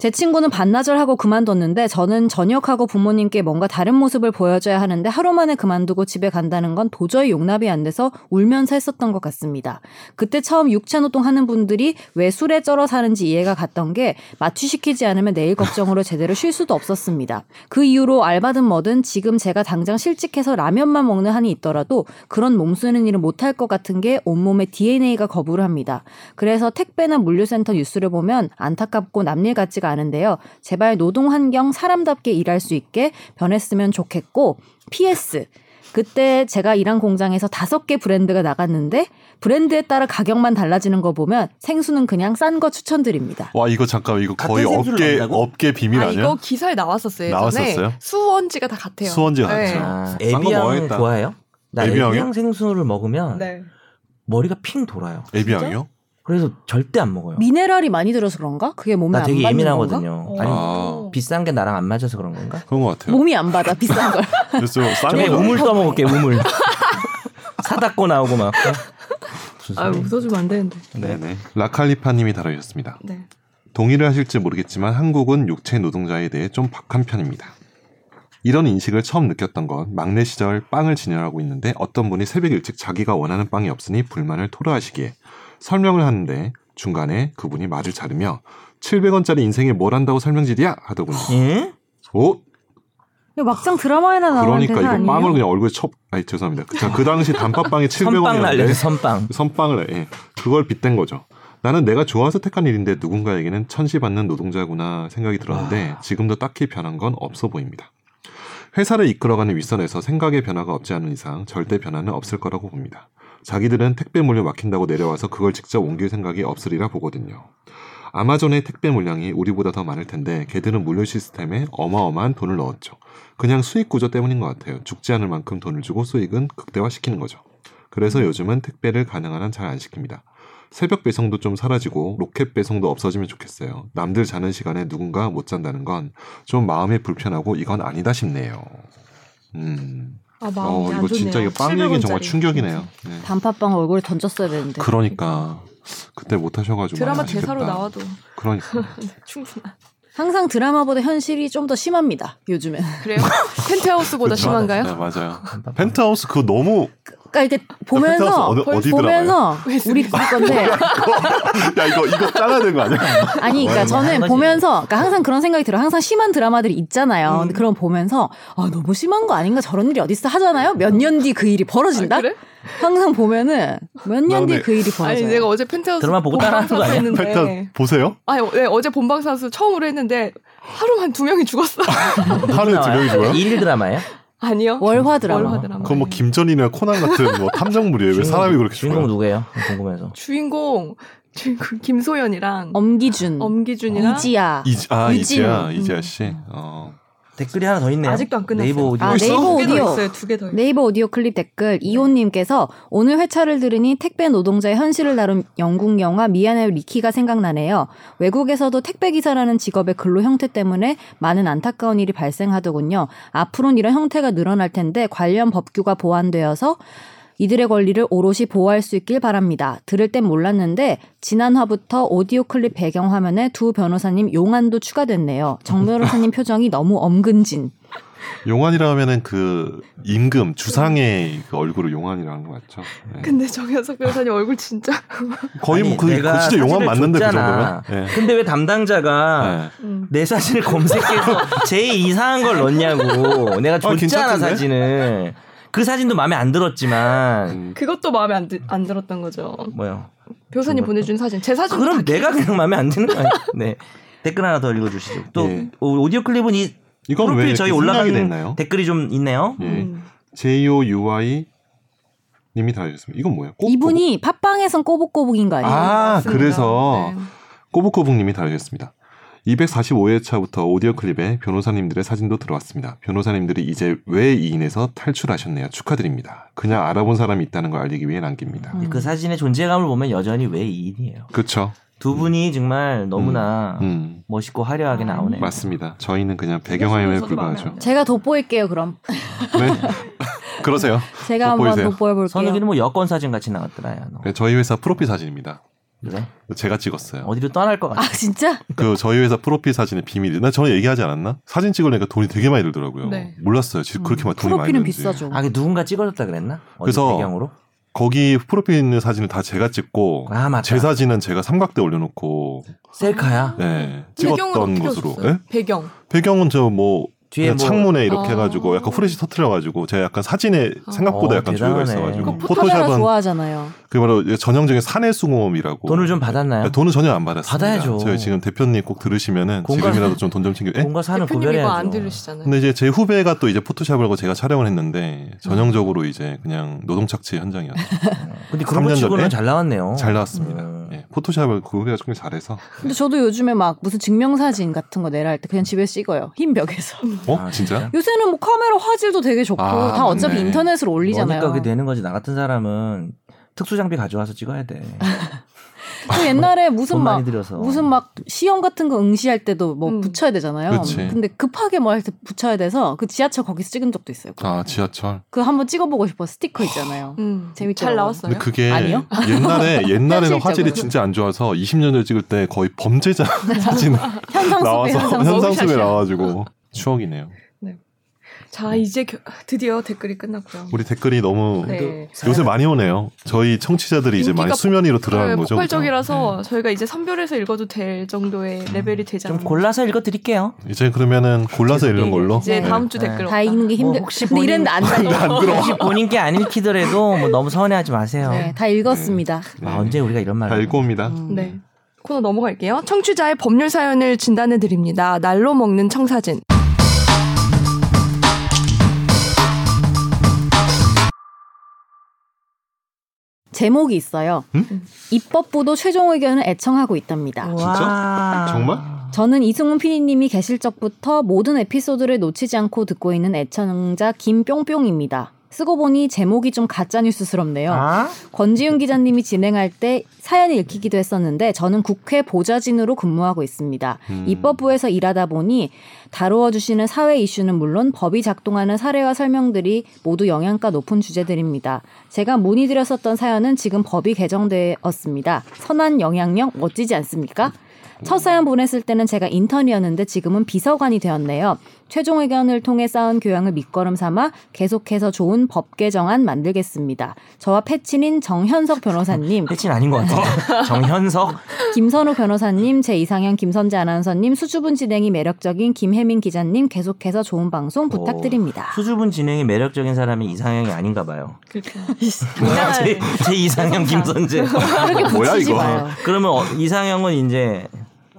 D: 제 친구는 반나절 하고 그만뒀는데 저는 전역하고 부모님께 뭔가 다른 모습을 보여줘야 하는데 하루 만에 그만두고 집에 간다는 건 도저히 용납이 안 돼서 울면서 했었던 것 같습니다. 그때 처음 육체노동 하는 분들이 왜 술에 쩔어 사는지 이해가 갔던 게 마취시키지 않으면 내일 걱정으로 제대로 쉴 수도 없었습니다. 그 이후로 알바든 뭐든 지금 제가 당장 실직해서 라면만 먹는 한이 있더라도 그런 몸 쓰는 일을 못할 것 같은 게 온몸에 DNA가 거부를 합니다. 그래서 택배나 물류센터 뉴스를 보면 안타깝고 남일 같지가 않은데요. 제발 노동 환경 사람답게 일할 수 있게 변했으면 좋겠고 PS 그때 제가 일한 공장에서 다섯 개 브랜드가 나갔는데 브랜드에 따라 가격만 달라지는 거 보면 생수는 그냥 싼 거 추천드립니다.
B: 와 이거 잠깐 이거 거의 업계
C: 넣는다고?
B: 업계 비밀
A: 아
B: 아니야?
A: 이거 기사에 나왔었어요.
B: 나왔었어요?
A: 수원지가 다 같아요.
B: 수원지가
A: 네.
B: 같죠.
C: 아, 에비앙
B: 먹어야겠다.
C: 좋아해요? 나
B: 에비앙이요?
C: 에비앙 생수를 먹으면
A: 네.
C: 머리가 핑 돌아요.
B: 에비앙이요?
C: 그래서 절대 안 먹어요.
D: 미네랄이 많이 들어서 그런가? 그게 몸에 나안
C: 되게? 예민하거든요.
A: 어.
C: 아니
B: 아.
C: 비싼 게 나랑 안 맞아서 그런 건가?
B: 그런 것 같아요.
D: 몸이 안 받아 비싼 걸.
B: 그래서 싼
C: 저기
B: 거.
C: 우물 떠먹을게 우물. 사다 꼬 나오고 막.
A: 아. 웃어주면 안 되는데.
B: 네네. 라칼리파님이 달아주셨습니다.
A: 네.
B: 동의를 하실지 모르겠지만 한국은 육체 노동자에 대해 좀 박한 편입니다. 이런 인식을 처음 느꼈던 건 막내 시절 빵을 진열하고 있는데 어떤 분이 새벽 일찍 자기가 원하는 빵이 없으니 불만을 토로하시기에 설명을 하는데 중간에 그분이 말을 자르며 700원짜리 인생에 뭘 한다고 설명질이야 하더군요.
C: 예?
B: 오
D: 막상 드라마에나 나오는
B: 그러니까 이거
D: 아니에요?
B: 빵을 그냥 얼굴에 쳐 아니 죄송합니다. 자, 그 당시 단팥빵이
C: 선빵 날려줘
B: 700원이었는데
C: 선빵.
B: 선빵을 예. 그걸 빗댄 거죠. 나는 내가 좋아서 택한 일인데 누군가에게는 천시받는 노동자구나 생각이 들었는데 지금도 딱히 변한 건 없어 보입니다. 회사를 이끌어가는 윗선에서 생각의 변화가 없지 않은 이상 절대 변화는 없을 거라고 봅니다. 자기들은 택배 물류 막힌다고 내려와서 그걸 직접 옮길 생각이 없으리라 보거든요. 아마존의 택배 물량이 우리보다 더 많을 텐데 걔들은 물류 시스템에 어마어마한 돈을 넣었죠. 그냥 수익 구조 때문인 것 같아요. 죽지 않을 만큼 돈을 주고 수익은 극대화시키는 거죠. 그래서 요즘은 택배를 가능한 한 잘 안 시킵니다. 새벽 배송도 좀 사라지고 로켓 배송도 없어지면 좋겠어요. 남들 자는 시간에 누군가 못 잔다는 건 좀 마음이 불편하고 이건 아니다 싶네요. 음.
A: 아, 마음이
B: 어,
A: 안
B: 이거
A: 좋네요.
B: 진짜 이거 빵 얘기는 정말
A: 700원짜리.
B: 충격이네요. 네.
D: 단팥빵 얼굴에 던졌어야 되는데.
B: 그러니까 그때 못 하셔가지고
A: 드라마 대사로. 나와도
B: 그러니까
A: 충분한.
D: 항상 드라마보다 현실이 좀 더 심합니다. 요즘엔.
A: 그래요? 펜트하우스보다
B: 그쵸?
A: 심한가요?
B: 네, 맞아요. 펜트하우스 그거 너무
D: 그러니까 이렇게 보면서
B: 펜트하우스 어디, 어디?
D: 보면서 우리 우리 건데
B: 야 이거 이거 잘라야 되는 거 아니야?
D: 아니 그러니까
C: 뭐
D: 저는. 보면서 그러니까 항상 그런 생각이 들어요. 항상 심한 드라마들이 있잖아요.
A: 음.
D: 근데 그런 보면서 아 너무 심한 거 아닌가 저런 일이 어디 있어 하잖아요. 몇 년 뒤 그 일이 벌어진다.
A: 아, 그래?
D: 항상 보면은 몇 년뒤
B: 나는-
D: 그 일이
A: 아니
D: 벌어져요.
A: 내가 어제 펜트하우스
C: 드라마 보고 따라하는 거 아니야?
A: 했는데
B: 보세요.
A: 아니 네, 어제 본방사수 처음으로 했는데 하루만 두 명이 죽었어.
B: 하루에 두 명이 죽어요?
C: 일일 드라마예요?
A: 아니요.
D: 월화 드라마.
A: 월화 드라마.
B: 그건 뭐 김전이나 코난 같은 뭐 탐정물이에요. 왜 사람이 그렇게
C: 주인공
B: 죽어요?
C: 누구예요? 궁금해서.
A: 주인공 주인공 김소연이랑
D: 엄기준,
A: 엄기준이랑
D: 이지아.
B: 이지, 아. 이지아 이지아 씨. 어.
C: 댓글이 하나 더 있네요.
A: 아직도 안 끝났어요.
C: 네이버 오디오.
D: 아? 네이버
A: 두개 더
D: 오디오.
A: 있어요. 두개 더. 있어요.
D: 네이버 오디오 클립 댓글 이호님께서 오늘 회차를 들으니 택배 노동자의 현실을 다룬 영국 영화 미안해요 리키가 생각나네요. 외국에서도 택배 기사라는 직업의 근로 형태 때문에 많은 안타까운 일이 발생하더군요. 앞으로는 이런 형태가 늘어날 텐데 관련 법규가 보완되어서 이들의 권리를 오롯이 보호할 수 있길 바랍니다. 들을 땐 몰랐는데 지난 화부터 오디오 클립 배경 화면에 두 변호사님 용안도 추가됐네요. 정 변호사님 표정이 너무 엄근진.
B: 용환이라 하면은 그 임금 주상의 그 얼굴을 용환이라는 거 맞죠? 네.
A: 근데 정현석 변호사님 얼굴 진짜.
B: 거의
C: 아니,
B: 뭐 그,
C: 내가
B: 그 진짜
C: 사진을
B: 맞는데 그
C: 줬잖아.
B: 정도면. 네.
C: 근데 왜 담당자가
B: 네.
A: 음.
C: 내 사진을 검색해서 제일 이상한 걸 넣냐고. 내가 줬잖아
B: 괜찮던데?
C: 사진을. 그 사진도 마음에 안 들었지만
B: 음.
A: 그것도 마음에 안, 들, 안 들었던 거죠.
C: 뭐요?
A: 변호사님
C: 그것도.
A: 보내준 사진. 제 사진.
C: 그럼 내가 그냥 마음에 안 드는 거야. 네. 댓글 하나 더 읽어주시죠. 또
B: 예.
C: 오- 오디오 클립은 이
B: 이건 왜
C: 프로필 저희 올라간
B: 됐나요?
C: 댓글이 좀 있네요.
B: 예.
A: 음.
B: JOUI 님이 달아주셨습니다. 이건 뭐예요? 꼬-
D: 이분이 팟빵에선 꼬북꼬북인 거 아니에요?
B: 아,
A: 맞습니다.
B: 그래서
A: 네.
B: 꼬북꼬북님이 달아주셨습니다. 245회차부터 오디오 클립에 변호사님들의 사진도 들어왔습니다. 변호사님들이 이제 왜 이인에서 탈출하셨네요. 축하드립니다. 그냥 알아본 사람이 있다는 걸 알리기 위해 남깁니다.
D: 음.
C: 그 사진의 존재감을 보면 여전히 왜 2인이에요.
B: 그렇죠.
C: 두 분이 정말 너무나
B: 음,
C: 멋있고 화려하게
A: 아,
C: 나오네요.
B: 맞습니다. 저희는 그냥 배경화면에 불과하죠.
D: 제가 돋보일게요 그럼.
B: 네. 그러세요.
D: 제가 한번
B: 돋보이세요.
D: 돋보여볼게요.
C: 선욱이는 뭐 여권 사진 같이 나왔더라. 야, 너.
B: 네, 저희 회사 프로필 사진입니다.
C: 그래?
B: 제가 찍었어요.
C: 어디로 떠날 것 같아.
D: 아 진짜?
B: 그 저희 회사 프로필 사진의 비밀이 나 전에 얘기하지 않았나? 사진 찍으려니까 돈이 되게 많이 들더라고요.
A: 네.
B: 몰랐어요. 지- 그렇게 막 돈이 많이
D: 프로필은. 비싸죠.
C: 아, 그 누군가 찍어줬다 그랬나? 어디
B: 그래서
C: 배경으로?
B: 거기 프로필 있는 사진을 다 제가 찍고
C: 아, 맞다.
B: 제 사진은 제가 삼각대 올려놓고
C: 셀카야?
B: 네, 찍었던 것으로. 네?
A: 배경.
B: 배경은 저뭐
C: 뒤에 뭐
B: 창문에 이렇게
A: 아.
B: 해가지고 약간 후레쉬 터트려가지고 제가 약간 사진에 생각보다
C: 어,
B: 약간 조예가
C: 대단하네.
B: 있어가지고
D: 포토샵
B: 포토샵은
D: 좋아하잖아요.
B: 그 바로 전형적인 사내 수공업이라고
C: 돈을 좀 받았나요?
B: 네, 돈은 전혀 안 받았습니다.
C: 받아야죠.
B: 저희 지금 대표님 꼭 들으시면은
C: 공과-
B: 지금이라도 좀 돈 좀 챙겨. 예?
C: 뭔가 사는
A: 대표님
C: 구별해야죠.
A: 이거 안 들으시잖아요.
B: 근데 이제 제 후배가 또 이제 포토샵을 하고 제가 촬영을 했는데 전형적으로 이제 그냥 노동 착취 현장이었죠.
C: 근데 그런 거
B: 3년
C: 치고는
B: 전에
C: 잘 나왔네요.
B: 잘 나왔습니다.
C: 음.
B: 예, 포토샵을 그 후배가 좀 잘해서.
D: 근데 저도 요즘에 막 무슨 증명사진 같은 거 내라 할 때 그냥 집에서 찍어요. 흰 벽에서.
B: 어
C: 아,
B: 진짜?
D: 요새는 뭐 카메라 화질도 되게 좋고
B: 아,
D: 다 어차피
B: 맞네.
D: 인터넷으로 올리잖아요.
C: 그러니까 그게 되는 거지. 나 같은 사람은 특수 장비 가져와서 찍어야 돼.
D: 또 옛날에 무슨
C: 돈
D: 막. 무슨 막 시험 같은 거 응시할 때도 뭐
A: 음.
D: 붙여야 되잖아요.
B: 그치.
D: 근데 급하게 뭐 할 때 붙여야 돼서 그 지하철 거기서 찍은 적도 있어요.
B: 아 지하철.
D: 그 한번 찍어보고 싶어 스티커 있잖아요.
A: 음,
D: 재밌더라고요.
A: 잘 나왔어요.
B: 근데 그게
D: 아니요?
B: 옛날에 옛날에는. 화질이 진짜 안 좋아서 20년 전에 찍을 때 거의 범죄자 사진
D: 현상 속에
B: 나와서
D: 현상 속.
B: 속에. 나와가지고 추억이네요.
A: 자 이제 겨- 드디어 댓글이 끝났고요.
B: 우리 댓글이 너무
A: 네.
B: 요새 많이 오네요. 저희 청취자들이 이제 많이 수면 위로 드러나는
A: 네,
B: 거죠.
A: 폭발적이라서
B: 그죠?
A: 저희가 이제 선별해서 읽어도 될 정도의 레벨이 되지
C: 좀
A: 않나.
C: 골라서 읽어드릴게요.
B: 네. 이제 그러면은 골라서
C: 계속
B: 읽는 걸로.
A: 이제
D: 네.
A: 다음 주
C: 네.
A: 댓글
D: 다. 읽는 게 힘들.
C: 뭐 혹시 본인-
D: 이랬는데 안 달려.
C: 혹시 본인 게 안 읽히더라도 뭐 너무 서운해하지 마세요.
D: 네, 다 읽었습니다.
C: 아, 언제 우리가 이런
B: 다
C: 말을
B: 읽고 옵니다.
D: 음.
A: 네. 코너 넘어갈게요. 청취자의 법률 사연을 진단해 드립니다. 날로 먹는 청사진.
D: 제목이 있어요.
B: 음?
D: 입법부도 최종 의견을 애청하고 있답니다.
C: 와.
B: 정말?
D: 저는 이승훈 PD님이 계실 적부터 모든 에피소드를 놓치지 않고 듣고 있는 애청자 김뿅뿅입니다. 쓰고 보니 제목이 좀 가짜뉴스스럽네요.
C: 아?
D: 권지윤 기자님이 진행할 때 사연을 읽히기도 했었는데 저는 국회 보좌진으로 근무하고 있습니다.
B: 음.
D: 입법부에서 일하다 보니 다루어 주시는 사회 이슈는 물론 법이 작동하는 사례와 설명들이 모두 영양가 높은 주제들입니다. 제가 문의드렸었던 사연은 지금 법이 개정되었습니다. 선한 영향력 멋지지 않습니까? 첫 사연 보냈을 때는 제가 인턴이었는데 지금은 비서관이 되었네요. 최종 의견을 통해 쌓은 교양을 밑거름 삼아 계속해서 좋은 법 개정안 만들겠습니다. 저와 패친인 정현석 변호사님,
C: 패친 아닌 것 같은데. 정현석.
D: 김선우 변호사님, 제 이상형 김선재 아나운서님, 수줍은 진행이 매력적인 김혜민 기자님 계속해서 좋은 방송 부탁드립니다.
C: 수줍은 진행이 매력적인 사람이 이상형이 아닌가 봐요.
A: 그렇게.
C: 뭐야, 제, 제 이상형 김선재.
D: 그렇게
B: 뭐야,
D: 붙이지
B: 이거.
D: 마요.
C: 그러면 어, 이상형은 이제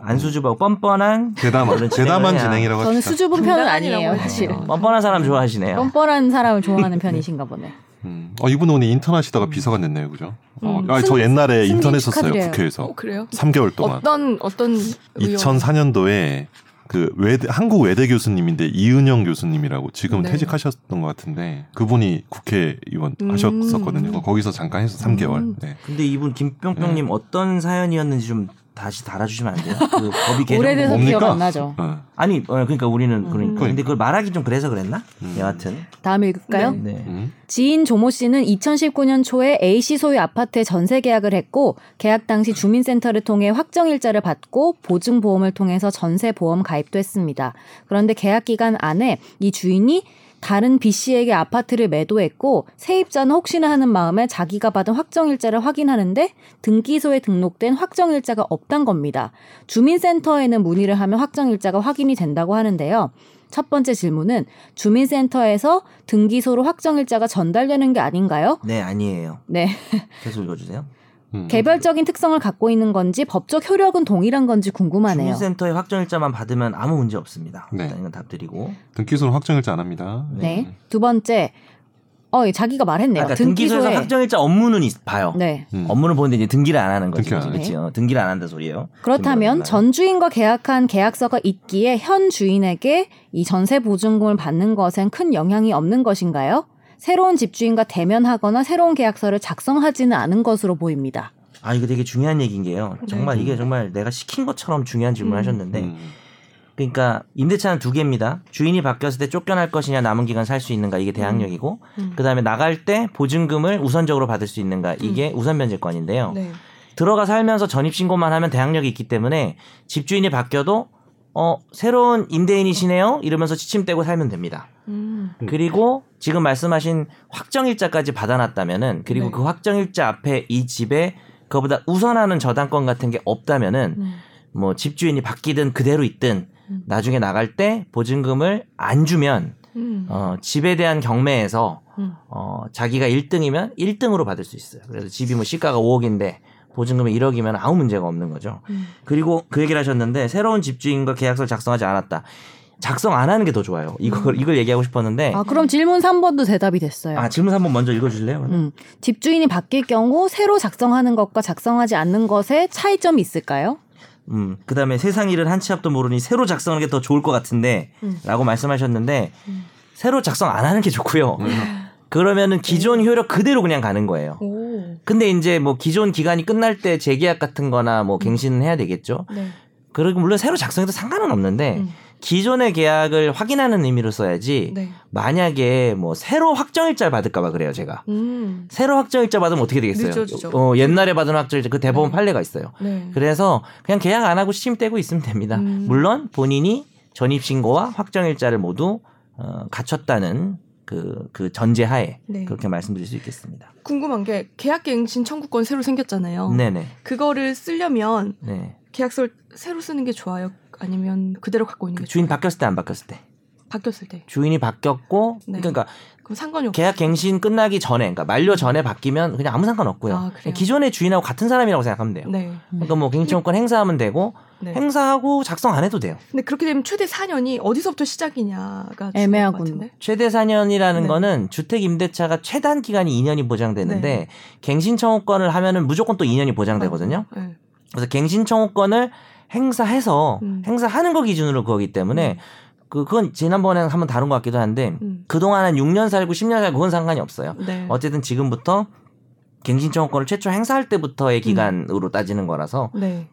C: 안 수줍하고 뻔뻔한
B: 대담한 대담한. 진행이라고
D: 저는. 수줍은 편은 아니에요. 사실.
C: 어, 뻔뻔한 사람 좋아하시네요.
D: 뻔뻔한 사람을 좋아하는 편이신가 보네.
B: 음. 어, 이분 오늘 인턴 하시다가 비서관 됐네요, 그죠? 어,
A: 음.
B: 아, 저
D: 승-
B: 옛날에 인턴 했었어요. 국회에서.
A: 어, 그래요?
B: 3개월 동안.
A: 어떤 어떤 의원?
B: 2004년도에 그 외대, 한국 외대 교수님인데 이은영 교수님이라고 지금
A: 네.
B: 퇴직하셨던 것 같은데 그분이 국회의원
A: 음.
B: 하셨었거든요. 거기서 잠깐 해서 3개월.
A: 음.
B: 네.
C: 근데 이분 김뿅뿅님
B: 네.
C: 어떤 사연이었는지 좀 다시 달아주시면 안 돼요? 그 법이 개정.
D: 오래돼서
B: 뭡니까?
D: 기억 안 나죠.
B: 어.
C: 아니, 어, 그러니까 우리는 그러니까.
B: 음.
C: 근데 그걸 말하기 좀 그래서 그랬나?
B: 음.
C: 여하튼.
D: 다음 읽을까요?
A: 네.
C: 네.
B: 음.
D: 지인 조모 씨는 2019년 초에 A씨 소유 아파트에 전세 계약을 했고 계약 당시 주민센터를 통해 확정 일자를 받고 보증 보험을 통해서 전세 보험 가입도 했습니다. 그런데 계약 기간 안에 이 주인이 다른 B 씨에게 아파트를 매도했고 세입자는 혹시나 하는 마음에 자기가 받은 확정일자를 확인하는데 등기소에 등록된 확정일자가 없단 겁니다. 주민센터에는 문의를 하면 확정일자가 확인이 된다고 하는데요. 첫 번째 질문은 주민센터에서 등기소로 확정일자가 전달되는 게 아닌가요?
C: 네, 아니에요.
D: 네.
C: 계속 읽어주세요.
B: 음.
D: 개별적인 특성을 갖고 있는 건지 법적 효력은 동일한 건지 궁금하네요.
C: 주민센터의 확정일자만 받으면 아무 문제 없습니다.
B: 네.
C: 일단 이건 답드리고.
B: 등기소는 확정일자 안 합니다.
D: 네. 두 번째, 어, 예, 자기가 말했네요.
C: 아까 등기소에서
D: 등기소에
C: 확정일자 업무는 있- 봐요.
D: 네.
B: 음.
C: 업무는 보는데 이제 등기를 안 하는.
B: 등기 안
C: 그치? 어, 등기를 안 한다 소리예요.
D: 그렇다면 전 주인과 계약한 계약서가 있기에 현 주인에게 이 전세 보증금을 받는 것엔 큰 영향이 없는 것인가요? 새로운 집주인과 대면하거나 새로운 계약서를 작성하지는 않은 것으로 보입니다.
C: 아 이거 되게 중요한 얘기인 게요. 정말
A: 네.
C: 이게 정말 내가 시킨 것처럼 중요한 질문을
A: 음.
C: 하셨는데
B: 음.
C: 그러니까 임대차는 두 개입니다. 주인이 바뀌었을 때 쫓겨날 것이냐 남은 기간 살 수 있는가 이게 대항력이고
A: 음.
C: 그다음에 나갈 때 보증금을 우선적으로 받을 수 있는가 이게 우선 변제권인데요.
A: 네.
C: 들어가 살면서 전입 신고만 하면 대항력이 있기 때문에 집주인이 바뀌어도 어 새로운 임대인이시네요 이러면서 지침 떼고 살면 됩니다.
A: 음.
B: 음.
C: 그리고 지금 말씀하신 확정일자까지 받아놨다면은 그리고
A: 네.
C: 그 확정일자 앞에 이 집에 그거보다 우선하는 저당권 같은 게 없다면은
A: 음.
C: 뭐 집주인이 바뀌든 그대로 있든
A: 음.
C: 나중에 나갈 때 보증금을 안 주면
A: 음.
C: 어 집에 대한 경매에서
A: 음.
C: 어 자기가 1등이면 1등으로 받을 수 있어요. 그래서 집이 뭐 시가가 5억인데 보증금이 1억이면 아무 문제가 없는 거죠.
A: 음.
C: 그리고 그 얘기를 하셨는데 새로운 집주인과 계약서를 작성하지 않았다. 작성 안 하는 게 더 좋아요. 이걸 이걸 얘기하고 싶었는데
D: 아, 그럼 질문 3번도 대답이 됐어요.
C: 아 질문 한번 먼저 읽어주실래요?
D: 음, 집주인이 바뀔 경우 새로 작성하는 것과 작성하지 않는 것에 차이점이 있을까요?
C: 음, 그 다음에 세상 일을 한 치 앞도 모르니 새로 작성하는 게 더 좋을 것 같은데,
A: 음.
C: 라고 말씀하셨는데,
A: 음.
C: 새로 작성 안 하는 게 좋고요.
B: 음.
C: 그러면은 기존 효력 그대로 그냥 가는 거예요.
A: 오.
C: 근데 이제 뭐 기존 기간이 끝날 때 재계약 같은 거나 뭐 갱신은 해야 되겠죠.
A: 네.
C: 그리고 물론 새로 작성해도 상관은 없는데
A: 음.
C: 기존의 계약을 확인하는 의미로 써야지
A: 네.
C: 만약에 뭐 새로 확정일자를 받을까봐 그래요 제가
A: 음.
C: 새로 확정일자 받으면 어떻게 되겠어요?
A: 늦어지죠.
C: 어, 옛날에 받은 확정일자 그 대법원
A: 네.
C: 판례가 있어요.
A: 네.
C: 그래서 그냥 계약 안 하고 시임 떼고 있으면 됩니다.
A: 음.
C: 물론 본인이 전입 신고와 확정일자를 모두 어, 갖췄다는 그, 그 전제하에
A: 네.
C: 그렇게 말씀드릴 수 있겠습니다.
A: 궁금한 게 계약갱신 청구권 새로 생겼잖아요.
C: 네네.
A: 그거를 쓰려면
C: 네.
A: 계약서를 새로 쓰는 게 좋아요? 아니면 그대로 갖고 있는 게
C: 주인
A: 좋아요?
C: 바뀌었을 때 안 바뀌었을 때
A: 바뀌었을 때.
C: 주인이 바뀌었고
A: 네.
C: 그러니까
A: 그럼 상관이 없
C: 계약 갱신 끝나기 전에 그러니까 만료 전에 바뀌면 그냥 아무 상관 없고요.
A: 아?
C: 기존의 주인하고 같은 사람이라고 생각하면 돼요.
A: 네.
C: 그러니까 뭐 갱신청권 행사하면 되고
A: 네.
C: 행사하고 작성 안 해도 돼요.
A: 근데 그렇게 되면 최대 4년이 어디서부터 시작이냐가
D: 애매하군.
C: 최대 4년이라는
A: 네.
C: 거는 주택 임대차가 최단 기간이 2년이 보장되는데
A: 네.
C: 갱신 청구권을 하면은 무조건 또 2년이 보장되거든요.
A: 네.
C: 그래서 갱신 청구권을 행사해서
A: 음.
C: 행사하는 거 기준으로 그거기 때문에 그 그건 지난번에 한번 다룬 것 같기도 한데
A: 음.
C: 그동안 한 6년 살고 10년 살고 그건 상관이 없어요.
A: 네.
C: 어쨌든 지금부터 갱신 청구권을 최초 행사할 때부터의 기간으로 따지는 거라서
A: 네.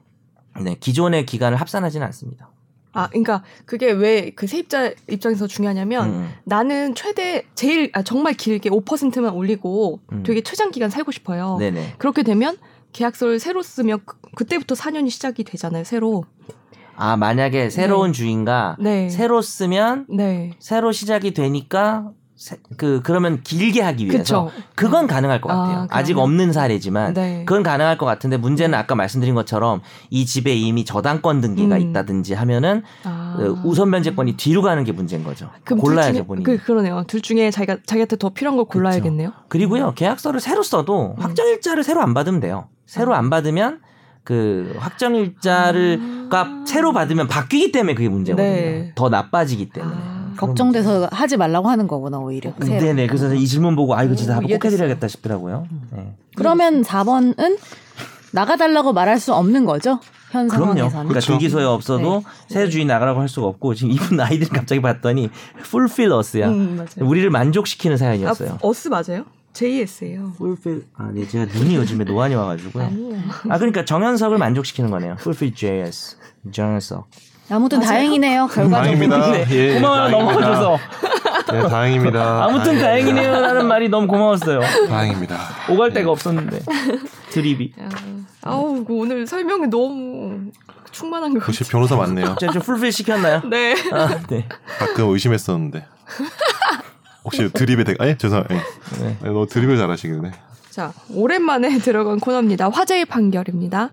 C: 네, 기존의 기간을 합산하지는 않습니다.
A: 아, 그러니까 그게 왜 그 세입자 입장에서 중요하냐면
C: 음,
A: 나는 최대 제일 아, 정말 길게 5%만 올리고
C: 음.
A: 되게 최장 기간 살고 싶어요.
C: 네네.
A: 그렇게 되면 계약서를 새로 쓰면 그, 그때부터 4년이 시작이 되잖아요. 새로.
C: 아 만약에 새로운 주인과
A: 네.
C: 새로 쓰면
A: 네.
C: 새로 시작이 되니까 세- 그 그러면 길게 하기 위해서
A: 그쵸.
C: 그건 가능할 것
A: 아,
C: 같아요. 아, 직. 없는 사례지만
A: 네.
C: 그건 가능할 것 같은데 문제는 아까 말씀드린 것처럼 이 집에 이미 저당권 등기가
A: 음.
C: 있다든지 하면은
A: 아.
C: 어, 우선 변제권이 뒤로 가는 게 문제인 거죠. 골라야죠 본인이.
A: 그, 그러네요. 둘 중에 자기가 자기한테 더 필요한 걸 골라야겠네요.
C: 그리고요 계약서를 새로 써도
A: 음.
C: 확정일자를 새로 안 받으면 돼요. 새로 안 받으면 그 확정 일자를가
A: 아.
C: 새로 받으면 바뀌기 때문에 그게 문제거든요.
A: 네.
C: 더 나빠지기 때문에.
A: 아.
D: 걱정돼서 하지 말라고 하는 거구나 오히려. 새로.
C: 네네. 그래서 이 질문 보고 아 이거 진짜
A: 오,
C: 한번 꼭
A: 이해됐어요.
C: 해드려야겠다 싶더라고요. 네.
D: 그러면 4번은 나가달라고 말할 수 없는 거죠? 현
C: 그럼요.
D: 상황에서는.
C: 그러니까
B: 그렇죠.
C: 등기소에 없어도
D: 네.
C: 새 주인 나가라고 할 수가 없고 지금 이분 아이들 갑자기 봤더니 fulfill us야.
A: 음.
C: 우리를 만족시키는 사연이었어요.
A: 아, 어스 맞아요? JS예요.
C: fulfill 아, 네 제가 눈이 요즘에 노안이 와가지고요.
A: 아니에요.
C: 아 그러니까 정현석을 만족시키는 거네요. fulfill JS 정현석.
D: 아무튼
A: 맞아요?
D: 다행이네요. 결과적으로.
B: 다행입니다.
C: 네.
B: 예,
C: 고마워요
B: 다행입니다.
C: 넘어가줘서.
B: 네, 다행입니다.
C: 아무튼 다행이네요라는 말이 너무 고마웠어요.
B: 다행입니다.
C: 오갈 데가 없었는데 드립이.
A: 야, 아우 그 오늘 설명이 너무 충만한 것
B: 역시
A: 같아요.
B: 변호사 맞네요.
C: 제가 좀 풀필 시켰나요?
A: 네.
C: 아, 네.
B: 가끔 의심했었는데. 혹시 드립에 대, 아니 죄송, 예.
C: 네.
B: 아니, 너 드립을 잘하시길래.
A: 자, 오랜만에 들어간 코너입니다. 화제의 판결입니다.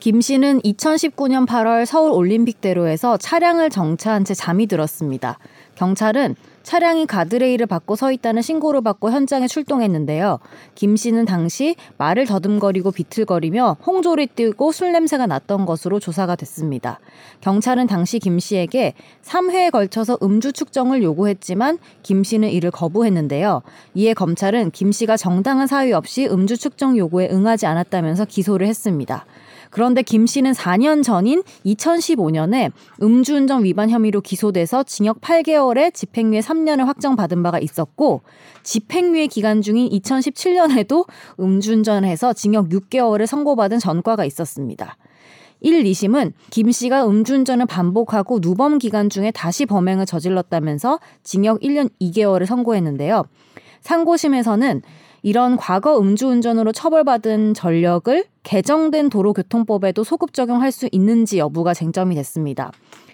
D: 김 씨는 2019년 8월 서울 올림픽대로에서 차량을 정차한 채 잠이 들었습니다. 경찰은 차량이 가드레일을 받고 서 있다는 신고를 받고 현장에 출동했는데요. 김 씨는 당시 말을 더듬거리고 비틀거리며 홍조리 띄고 술 냄새가 났던 것으로 조사가 됐습니다. 경찰은 당시 김 씨에게 3회에 걸쳐서 음주 측정을 요구했지만 김 씨는 이를 거부했는데요. 이에 검찰은 김 씨가 정당한 사유 없이 음주 측정 요구에 응하지 않았다면서 기소를 했습니다. 그런데 김 씨는 4년 전인 2015년에 음주운전 위반 혐의로 기소돼서 징역 8개월에 집행유예 3년을 확정받은 바가 있었고 집행유예 기간 중인 2017년에도 음주운전해서 징역 6개월을 선고받은 전과가 있었습니다. 1, 2심은 김 씨가 음주운전을 반복하고 누범 기간 중에 다시 범행을 저질렀다면서 징역 1년 2개월을 선고했는데요. 상고심에서는 이런 과거 음주운전으로 처벌받은 전력을 개정된 도로교통법에도 소급 적용할 수 있는지 여부가 쟁점이 됐습니다.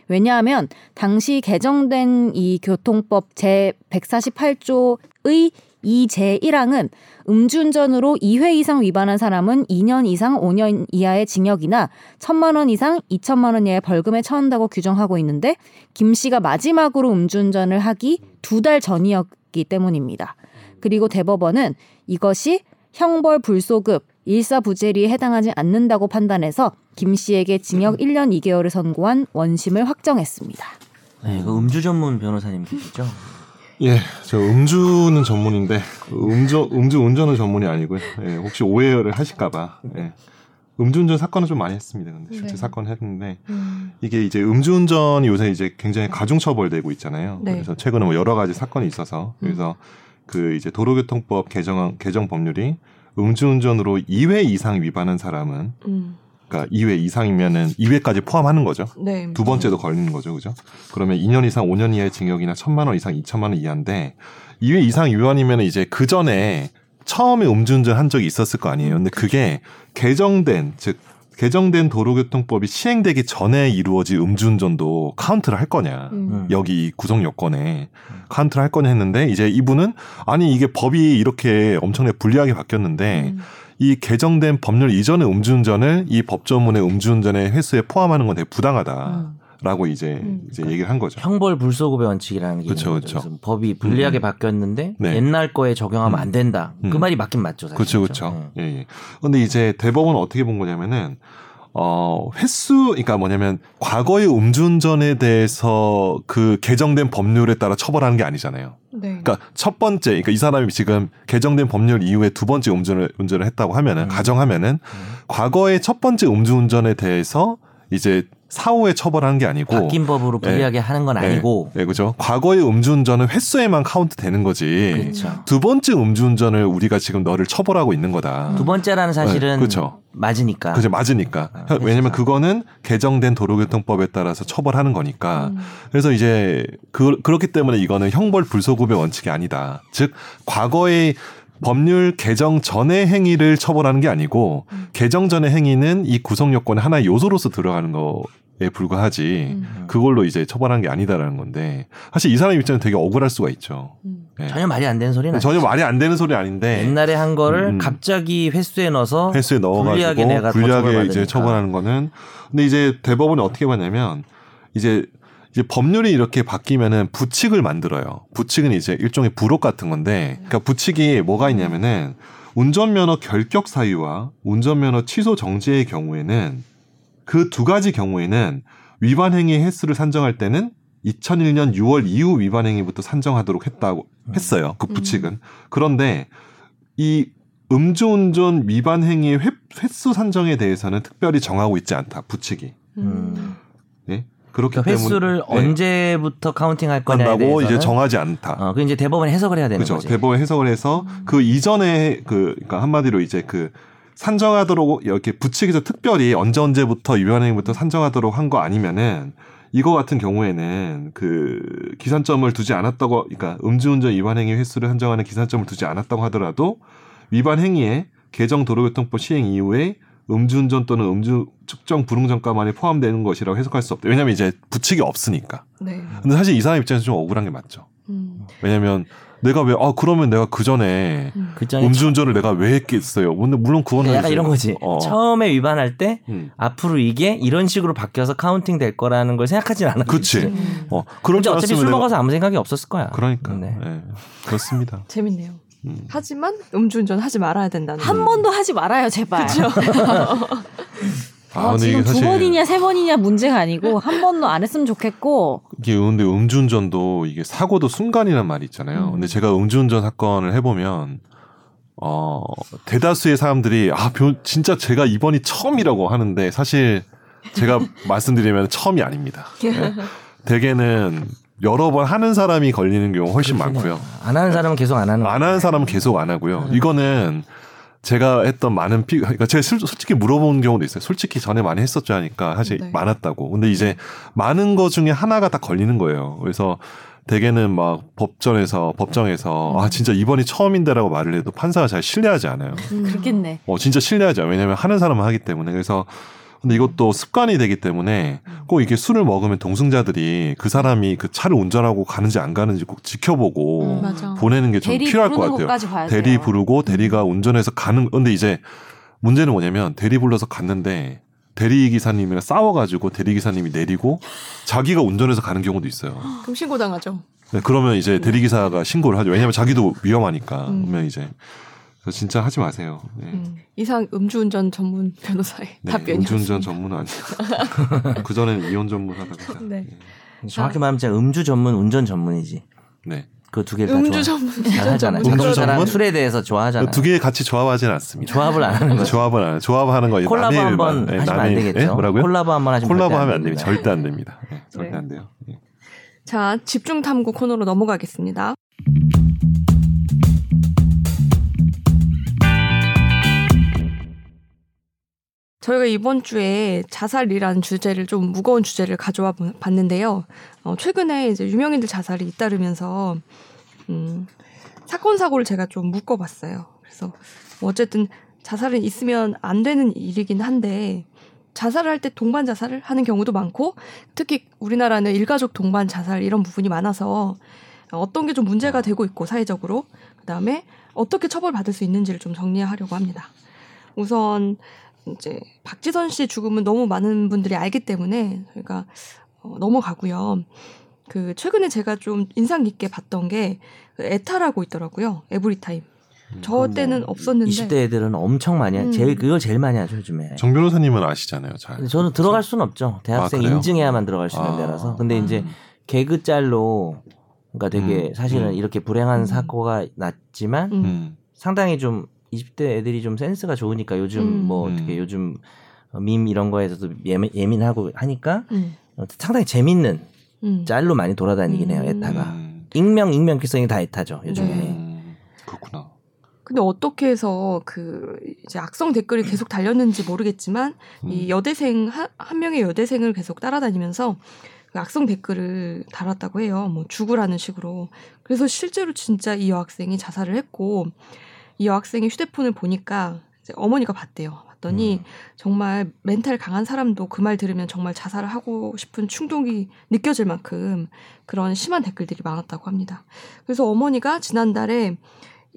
D: 왜냐하면 당시 개정된 이 교통법 제 148조의 이 제1항은 음주운전으로 2회 이상 위반한 사람은 2년 이상 5년 이하의 징역이나 1천만 원 이상 2천만 원 이하의 벌금에 처한다고 규정하고 있는데 김 씨가 마지막으로 음주운전을 하기 두 달 전이었기 때문입니다. 그리고 대법원은 이것이 형벌 불소급 일사부재리에 해당하지 않는다고 판단해서 김 씨에게 징역 1년 2개월을 선고한 원심을 확정했습니다.
C: 네, 그 음주 전문 변호사님 계시죠?
B: 예, 저 음주는 전문인데 음주 음주 운전은 전문이 아니고요. 예, 혹시 오해를 하실까봐. 예. 음주운전 사건은 좀 많이 했습니다. 근데 실제
A: 네.
B: 사건 했는데
A: 음.
B: 이게 이제 음주운전이 요새 이제 굉장히 가중처벌되고 있잖아요.
A: 네.
B: 그래서 최근에 뭐 여러 가지 사건이 있어서
A: 음.
B: 그래서 그 이제 도로교통법 개정 개정 법률이 음주운전으로 2회 이상 위반한 사람은
A: 음.
B: 그러니까 2회 이상이면은 2회까지 포함하는 거죠.
A: 네.
B: 두 번째도 걸리는 거죠, 그죠? 그러면 2년 이상 5년 이하의 징역이나 1천만 원 이상 2천만 원 이하인데 2회 이상 위반이면 이제 그 전에 처음에 음주운전 한 적이 있었을 거 아니에요. 근데 그게 개정된 즉 개정된 도로교통법이 시행되기 전에 이루어진 음주운전도 카운트를 할 거냐.
A: 음.
B: 여기 이 구성 요건에 카운트를 할 거냐 했는데 이제 이분은 아니 이게 법이 이렇게 엄청나게 불리하게 바뀌었는데
A: 음.
B: 이 개정된 법률 이전의 음주운전을 이 법조문의 음주운전의 횟수에 포함하는 건 되게 부당하다 라고
A: 음.
B: 이제
A: 음.
B: 이제 얘기를 한 거죠.
C: 형벌 불소급의 원칙이라는 게
B: 그쵸. 그쵸.
C: 법이 불리하게
B: 음.
C: 바뀌었는데
B: 네.
C: 옛날 거에 적용하면
B: 음.
C: 안 된다. 그
B: 음.
C: 말이 맞긴 맞죠. 사실.
B: 그렇죠, 그렇죠. 예, 예. 근데 이제 대법원은 어떻게 본 거냐면은 어 횟수, 그러니까 뭐냐면 과거의 음주운전에 대해서 그 개정된 법률에 따라 처벌하는 게 아니잖아요.
A: 네.
B: 그러니까 첫 번째, 그러니까 이 사람이 지금 개정된 법률 이후에 두 번째 음주를 운전을 했다고 하면은
C: 음.
B: 가정하면은 과거의 첫 번째 음주운전에 대해서 이제 사후에 처벌하는 게 아니고
C: 바뀐 법으로 불리하게 하는 건
B: 네,
C: 아니고.
B: 네, 그죠. 과거의 음주운전은 횟수에만 카운트 되는 거지.
C: 그렇죠.
B: 두 번째 음주운전을 우리가 지금 너를 처벌하고 있는 거다.
C: 두 번째라는 사실은
B: 네, 그쵸.
C: 맞으니까.
B: 그죠 맞으니까
C: 아,
B: 왜냐면
C: 그렇죠.
B: 그거는 개정된 도로교통법에 따라서 처벌하는 거니까
A: 음.
B: 그래서 이제 그, 그렇기 때문에 이거는 형벌 불소급의 원칙이 아니다 즉 과거의 법률 개정 전의 행위를 처벌하는 게 아니고
A: 음.
B: 개정 전의 행위는 이 구성 요건의 하나의 요소로서 들어가는 거에 불과하지
A: 음.
B: 그걸로 이제 처벌하는 게 아니다라는 건데 사실 이 사람 입장에 되게 억울할 수가 있죠
A: 음.
B: 예.
C: 전혀 말이 안 되는 소리는
B: 전혀
C: 아니죠.
B: 말이 안 되는 소리 아닌데
C: 옛날에 한 거를
B: 음.
C: 갑자기 횟수에 넣어서
B: 횟수에
C: 불리하게
B: 넣어가지고 불리하게
C: 처벌받으니까.
B: 이제 처벌하는 거는 근데 이제 대법원이 어떻게 봤냐면 이제 이제 법률이 이렇게 바뀌면은 부칙을 만들어요. 부칙은 이제 일종의 부록 같은 건데, 그러니까 부칙이 뭐가 있냐면은 운전면허 결격 사유와 운전면허 취소 정지의 경우에는 그 두 가지 경우에는 위반 행위의 횟수를 산정할 때는 2001년 6월 이후 위반 행위부터 산정하도록 했다고 했어요. 그 부칙은. 그런데 이 음주운전 위반 행위의 횟, 횟수 산정에 대해서는 특별히 정하고 있지 않다. 부칙이.
A: 음.
B: 네? 그렇기
C: 그러니까 횟수를
B: 때문에 네.
C: 언제부터 카운팅할 대해서는
B: 이제 정하지 않다.
C: 어, 그 이제 대법원이 해석을 해야 되는
B: 그죠.
C: 거지.
B: 대법원 해석을 해서 그 이전에 그 그러니까 한마디로 이제 그 산정하도록 이렇게 부칙에서 특별히 언제 언제부터 위반행위부터 산정하도록 한 거 아니면은 이거 같은 경우에는 그 기산점을 두지 않았다고 그러니까 음주운전 위반 행위 횟수를 산정하는 기산점을 두지 않았다고 하더라도 위반 행위에 개정 도로교통법 시행 이후에 음주운전 또는 음주 측정 불응 전과만이 포함되는 것이라고 해석할 수 없다. 왜냐하면 이제 부칙이 없으니까.
A: 네.
B: 근데 사실 이 사람 입장에서 좀 억울한 게 맞죠.
A: 음.
B: 왜냐면 내가 왜, 아, 그러면 내가 그 전에
A: 음.
C: 그 전에
B: 음주운전을 내가 왜 했겠어요? 근데 물론 그거는.
C: 약간
B: 이제-
C: 이런 거지.
B: 어.
C: 처음에 위반할 때
B: 음.
C: 앞으로 이게 이런 식으로 바뀌어서 counting 될 거라는 걸 생각하진 않았
B: 그치.
A: 음.
B: 어, 그런 줄
C: 어차피 술
B: 내가-
C: 먹어서 아무 생각이 없었을 거야.
B: 그러니까.
C: 네.
B: 예. 그렇습니다.
A: 재밌네요.
B: 음.
A: 하지만 음주운전 하지 말아야 된다는.
D: 한 번도 하지 말아요, 제발.
B: 아,
D: 아,
B: 근데
D: 지금 두
B: 사실
D: 번이냐 세 번이냐 문제가 아니고 한 번도 안 했으면 좋겠고
B: 이게 근데 음주운전도 이게 사고도 순간이란 말이 있잖아요.
A: 음.
B: 근데 제가 음주운전 사건을 해보면 어 대다수의 사람들이 아 벼- 진짜 제가 이번이 처음이라고 하는데 사실 제가 말씀드리면 처음이 아닙니다. 네. 대개는 여러 번 하는 사람이 걸리는 경우 훨씬 많고요.
C: 안 하는 사람은 계속 안 하는
B: 안 하는 사람은 계속 안 하고요. 이거는 제가 했던 많은 피, 그러니까 제가 실- 솔직히 물어본 경우도 있어요. 솔직히 전에 많이 했었죠 하니까 사실
A: 네.
B: 많았다고. 근데 이제 많은 거 중에 하나가 다 걸리는 거예요. 그래서 대개는 막 법전에서 법정에서 아 진짜 이번이 처음인데라고 말을 해도 판사가 잘 신뢰하지 않아요.
A: 음.
D: 그렇겠네.
B: 어 진짜 신뢰하지 않아요. 왜냐하면 하는 사람은 하기 때문에 그래서 근데 이것도 습관이 되기 때문에 꼭 이게 술을 먹으면 동승자들이 그 사람이 그 차를 운전하고 가는지 안 가는지 꼭 지켜보고
A: 음.
B: 보내는 게 좀 필요할 것 같아요. 대리
D: 돼요.
B: 부르고 대리가 운전해서 가는 근데 이제 문제는 뭐냐면 대리 불러서 갔는데 대리 기사님이랑 싸워가지고 대리 기사님이 내리고 자기가 운전해서 가는 경우도 있어요.
A: 그럼 신고 당하죠.
B: 네, 그러면 이제 대리 기사가 신고를 하죠. 왜냐하면 자기도 위험하니까
A: 음.
B: 그러면 이제 그래서 진짜 하지 마세요. 네.
A: 음. 이상 음주운전 전문 변호사의
B: 네,
A: 답변이었습니다.
B: 음주운전 전문은 아니고 그 전에는 이혼 전문 하다가
A: 네.
C: 정확히 말하면 진짜 음주 전문, 운전 전문이지.
B: 네.
C: 그 두 개를 다
A: 음주
C: 좋아.
A: 전문
C: 잘 하잖아요.
B: 음주 전문?
C: 술에 대해서 좋아하잖아요.
B: 두 개 같이 조합하진 않습니다.
C: 조합을 안 하는 거죠.
B: 조합을 안 조합하는 거
C: 콜라보 한번.
B: 예,
C: 하시면 안. 되겠죠.
B: 예? 뭐라고요?
C: 콜라보 한번 하시면
B: 콜라보
C: 절대
B: 하면 안 됩니다. 절대 안 됩니다. 예, 절대
A: 네.
B: 안 돼요. 예.
A: 자, 집중 탐구 코너로 넘어가겠습니다. 저희가 이번 주에 자살이라는 주제를 좀 무거운 주제를 가져와 보- 봤는데요. 어, 최근에 이제 유명인들 자살이 잇따르면서 음, 사건 사고를 제가 좀 묶어봤어요. 그래서 뭐 어쨌든 자살은 있으면 안 되는 일이긴 한데 자살을 할 때 동반 자살을 하는 경우도 많고 특히 우리나라는 일가족 동반 자살 이런 부분이 많아서 어떤 게 좀 문제가 되고 있고 사회적으로 그다음에 어떻게 처벌받을 수 있는지를 좀 정리하려고 합니다. 우선 이제 박지선 씨의 죽음은 너무 많은 분들이 알기 때문에 저희가 어, 넘어가고요. 그 최근에 제가 좀 인상 깊게 봤던 게그 에타라고 있더라고요. 에브리타임. 저 때는 없었는데
C: 20대 애들은 엄청 많이 하-
A: 음.
C: 제일 그걸 제일 많이 하죠 요즘에.
B: 정 변호사님은 아시잖아요. 잘.
C: 저는 들어갈 수는 없죠. 대학생
B: 아?
C: 인증해야만 들어갈 수 있는
B: 아.
C: 데라서. 근데 이제
B: 음.
C: 개그 짤로 그러니까 되게
B: 음.
C: 사실은
B: 음.
C: 이렇게 불행한
A: 음.
C: 사고가 났지만
A: 음.
B: 음.
C: 상당히 좀 20대 애들이 좀 센스가 좋으니까 요즘
A: 음.
C: 뭐
B: 음.
C: 어떻게 요즘 밈 이런 거에서도 예민, 예민하고 하니까
A: 음,
C: 어, 상당히 재밌는
A: 음.
C: 짤로 많이 돌아다니긴 해요
A: 음.
C: 에타가
B: 음.
C: 익명 익명성이 다 에타죠 요즘에
A: 네.
B: 음. 그렇구나.
A: 근데 어떻게 해서 그 이제 악성 댓글이 계속 달렸는지 모르겠지만
B: 음.
A: 이 여대생 한, 한 명의 여대생을 계속 따라다니면서 그 악성 댓글을 달았다고 해요. 뭐 죽으라는 식으로. 그래서 실제로 진짜 이 여학생이 자살을 했고 이 여학생의 휴대폰을 보니까 어머니가 봤대요. 봤더니
B: 음.
A: 정말 멘탈 강한 사람도 그 말 들으면 정말 자살을 하고 싶은 충동이 느껴질 만큼 그런 심한 댓글들이 많았다고 합니다. 그래서 어머니가 지난달에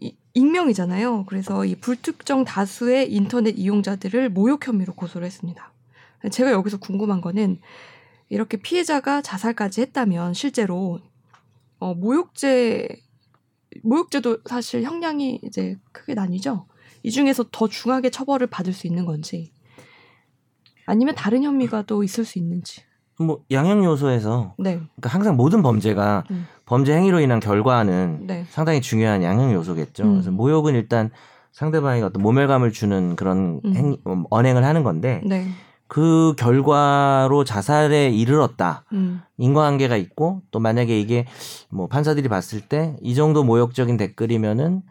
A: 이- 익명이잖아요. 그래서 이 불특정 다수의 인터넷 이용자들을 모욕 혐의로 고소를 했습니다. 제가 여기서 궁금한 거는 이렇게 피해자가 자살까지 했다면 실제로 어, 모욕죄 모욕죄도 사실 형량이 이제 크게 나뉘죠. 이 중에서 더 중하게 처벌을 받을 수 있는 건지 아니면 다른 혐의가 또 있을 수 있는지.
C: 뭐 양형 요소에서
A: 네,
C: 그러니까 항상 모든 범죄가
A: 음.
C: 범죄 행위로 인한 결과는
A: 네,
C: 상당히 중요한 양형 요소겠죠.
A: 음.
C: 그래서 모욕은 일단 상대방에게 어떤 모멸감을 주는 그런
A: 음.
C: 행, 음, 언행을 하는 건데
A: 네,
C: 그 결과로 자살에 이르렀다.
A: 음,
C: 인과관계가 있고 또 만약에 이게 뭐 판사들이 봤을 때 이 정도 모욕적인 댓글이면은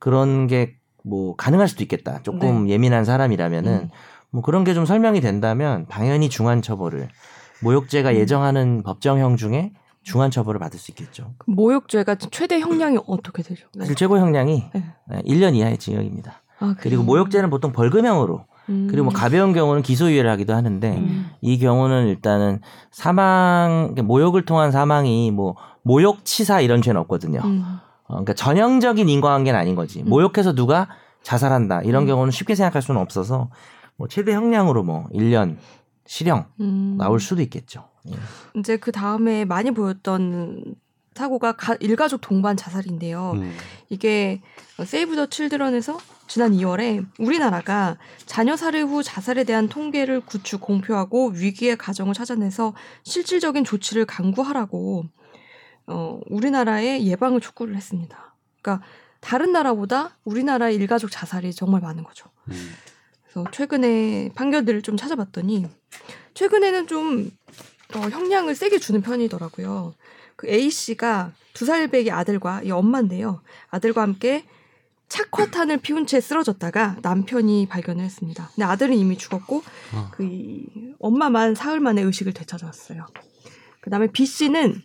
C: 그런 게 뭐 가능할 수도 있겠다. 조금 예민한 사람이라면은
A: 네. 음.
C: 뭐 그런 게 좀 설명이 된다면 당연히 중한 처벌을 모욕죄가
A: 음.
C: 예정하는 법정형 중에 중한 처벌을 받을 수 있겠죠.
A: 모욕죄가 최대 형량이 어떻게 되죠?
C: 사실 최고 형량이
A: 네.
C: 네, 1년 이하의 징역입니다.
A: 아,
C: 그리고? 모욕죄는 보통 벌금형으로
A: 음.
C: 그리고 뭐 가벼운 경우는 기소유예를 하기도 하는데
A: 음.
C: 이 경우는 일단은 사망 그러니까 모욕을 통한 사망이 뭐 모욕 치사 이런 죄는 없거든요.
A: 음.
C: 어, 그러니까 전형적인 인과관계는 아닌 거지.
A: 음.
C: 모욕해서 누가 자살한다 이런
A: 음.
C: 경우는 쉽게 생각할 수는 없어서 뭐 최대 형량으로 뭐 1년 실형
A: 음.
C: 나올 수도 있겠죠. 예.
A: 이제 그 다음에 많이 보였던 사고가 가, 일가족 동반 자살인데요.
B: 음.
A: 이게 세이브 더 칠드런에서 지난 2월에 우리나라가 자녀 살해 후 자살에 대한 통계를 구축 공표하고 위기의 가정을 찾아내서 실질적인 조치를 강구하라고 어, 우리나라의 예방을 촉구를 했습니다. 그러니까 다른 나라보다 우리나라의 일가족 자살이 정말 많은 거죠.
B: 음.
A: 그래서 최근에 판결들을 좀 찾아봤더니 최근에는 좀 어, 형량을 세게 주는 편이더라고요. 그 A 씨가 두 살 배기 아들과 이 엄마인데요. 아들과 함께 착화탄을 피운 채 쓰러졌다가 남편이 발견을 했습니다. 근데 아들은 이미 죽었고
B: 아.
A: 그이 엄마만 사흘 만에 의식을 되찾아왔어요. 그다음에 B 씨는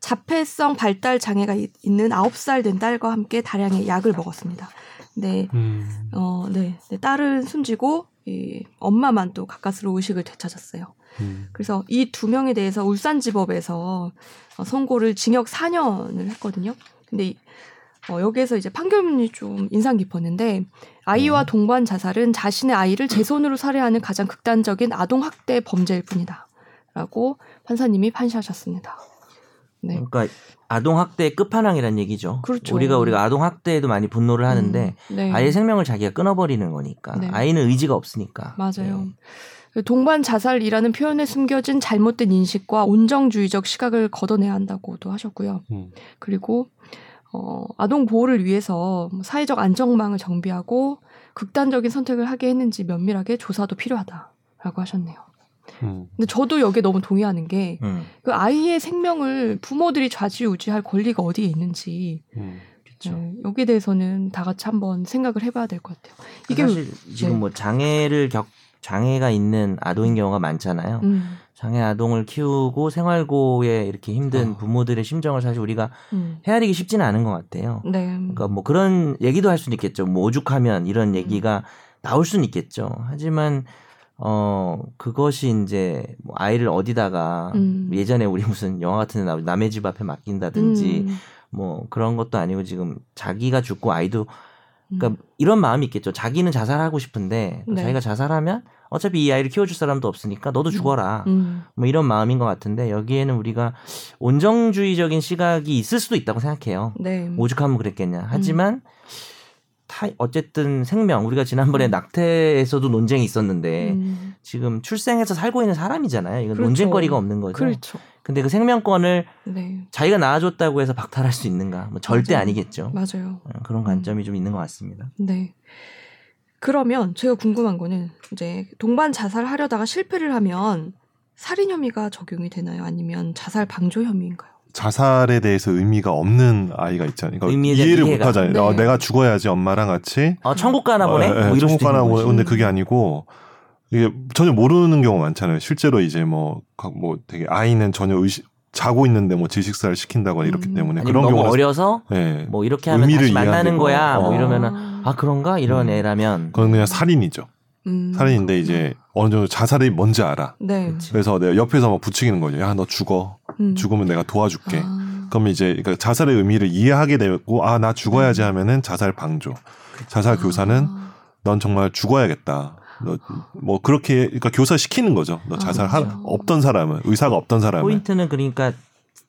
A: 자폐성 발달 장애가 이- 있는 9살 된 딸과 함께 다량의 약을 먹었습니다. 네,
B: 음.
A: 어, 네. 네, 딸은 숨지고 이 엄마만 또 가까스로 의식을 되찾았어요.
B: 음.
A: 그래서 이 두 명에 대해서 울산지법에서 어, 선고를 징역 4년을 했거든요. 근데 이- 어, 여기에서 이제 판결문이 좀 인상 깊었는데 아이와
B: 음.
A: 동반 자살은 자신의 아이를 제 손으로 살해하는 가장 극단적인 아동 학대 범죄일 뿐이다라고 판사님이 판시하셨습니다. 네.
C: 그러니까 아동 학대의 끝판왕이란 얘기죠.
A: 그렇죠.
C: 우리가 우리가 아동 학대에도 많이 분노를 하는데
A: 음, 네.
C: 아이의 생명을 자기가 끊어버리는 거니까
A: 네.
C: 아이는 의지가 없으니까.
A: 맞아요.
C: 네.
A: 동반 자살이라는 표현에 숨겨진 잘못된 인식과 온정주의적 시각을 걷어내야 한다고도 하셨고요.
B: 음.
A: 그리고 어, 아동 보호를 위해서 뭐 사회적 안정망을 정비하고 극단적인 선택을 하게 했는지 면밀하게 조사도 필요하다라고 하셨네요.
B: 음.
A: 근데 저도 여기에 너무 동의하는 게그
C: 음.
A: 아이의 생명을 부모들이 좌지우지할 권리가 어디에 있는지
B: 음.
C: 그렇죠.
A: 네, 여기에 대해서는 다 같이 한번 생각을 해봐야 될 것 같아요. 이게
C: 사실 지금
A: 네.
C: 뭐 장애를 겪 장애가 있는 아동인 경우가 많잖아요.
A: 음,
C: 장애 아동을 키우고 생활고에 이렇게 힘든
B: 어.
C: 부모들의 심정을 사실 우리가
A: 음,
C: 헤아리기 쉽지는 않은 것 같아요.
A: 네,
C: 그러니까 뭐 그런 얘기도 할 수는 있겠죠. 뭐 오죽하면 이런 얘기가 나올 수는 있겠죠. 하지만 어 그것이 이제 뭐 아이를 어디다가
A: 음.
C: 예전에 우리 무슨 영화 같은 데 남의 집 앞에 맡긴다든지
A: 음,
C: 뭐 그런 것도 아니고 지금 자기가 죽고 아이도
A: 음.
C: 그러니까 이런 마음이 있겠죠. 자기는 자살하고 싶은데
A: 네.
C: 자기가 자살하면 어차피 이 아이를 키워줄 사람도 없으니까 너도 죽어라.
A: 음,
C: 뭐 이런 마음인 것 같은데 여기에는 우리가 온정주의적인 시각이 있을 수도 있다고 생각해요.
A: 네,
C: 오죽하면 그랬겠냐. 하지만 타, 어쨌든 생명 우리가 지난번에 낙태에서도 논쟁이 있었는데
A: 음,
C: 지금 출생해서 살고 있는 사람이잖아요. 이건
A: 그렇죠.
C: 논쟁거리가 없는 거죠.
A: 그렇죠.
C: 근데 그 생명권을
A: 네,
C: 자기가 낳아줬다고 해서 박탈할 수 있는가? 뭐 절대
A: 맞아요.
C: 아니겠죠.
A: 맞아요.
C: 어, 그런 관점이 좀 있는 것 같습니다.
A: 네. 그러면 제가 궁금한 거는 이제 동반 자살하려다가 실패를 하면 살인 혐의가 적용이 되나요? 아니면 자살 방조 혐의인가요?
B: 자살에 대해서 의미가 없는 아이가 있잖아요. 그러니까 이해를. 못 하잖아요.
A: 네.
B: 어, 내가 죽어야지 엄마랑 같이.
C: 어, 천국 가나 보네.
B: 어, 예,
C: 뭐 이럴
B: 천국 가나 보네.
C: 거지.
B: 근데 그게 아니고 이게 전혀 모르는 경우 많잖아요. 실제로 이제 뭐, 각- 뭐 되게 아이는 전혀 의식, 자고 있는데 뭐 질식사를 시킨다거나 이렇기
A: 음.
B: 때문에
C: 아니면
B: 그런
C: 너무
B: 경우가
C: 어려서
B: 예.
C: 뭐 이렇게 하면 다시 만나는 거야.
B: 거.
C: 뭐
B: 어.
C: 이러면은 아 그런가 이런
B: 음.
C: 애라면
B: 그건 그냥 살인이죠.
A: 음,
B: 살인인데 이제 어느 정도 자살이 뭔지 알아.
A: 네.
C: 그치.
B: 그래서 내가 옆에서 막 부추기는 거죠. 야, 너 죽어.
A: 음.
B: 죽으면 내가 도와줄게.
A: 아,
B: 그럼 이제 그러니까 자살의 의미를 이해하게 되고 아, 나 죽어야지 하면은 자살 방조. 자살 교사는
A: 아,
B: 넌 정말 죽어야겠다. 너뭐 그렇게 그러니까 교사 시키는 거죠. 너 자살 하,
A: 아.
B: 없던 사람은 의사가 없던 사람은
C: 포인트는 그러니까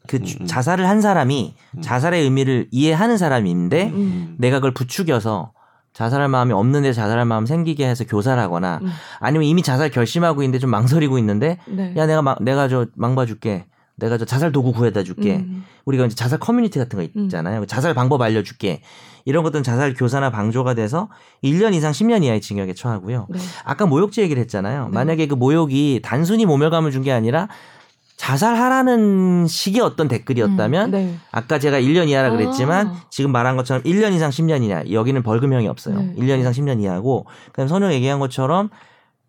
C: 그 주-
B: 음, 음.
C: 자살을 한 사람이
B: 음.
C: 자살의 의미를 이해하는 사람인데
A: 음,
C: 내가 그걸 부추겨서 자살할 마음이 없는데 자살할 마음 생기게 해서 교사를 하거나
A: 음.
C: 아니면 이미 자살 결심하고 있는데 좀 망설이고 있는데
A: 네.
C: 야 내가 막 내가 저 망봐줄게 내가 저 자살 도구 구해다 줄게
A: 음,
C: 우리가 이제 자살 커뮤니티 같은 거 있잖아요 자살 방법 알려줄게 이런 것들은 자살 교사나 방조가 돼서 1년 이상 10년 이하의 징역에 처하고요
A: 네.
C: 아까 모욕죄 얘기를 했잖아요
A: 네.
C: 만약에 그 모욕이 단순히 모멸감을 준 게 아니라 자살하라는 식의 어떤 댓글이었다면
A: 네.
C: 아까 제가 1년 이하라 그랬지만
A: 아.
C: 지금 말한 것처럼 1년 이상 10년 이하 여기는 벌금형이 없어요.
A: 네.
C: 1년 이상 10년 이하고 그다음 선영 얘기한 것처럼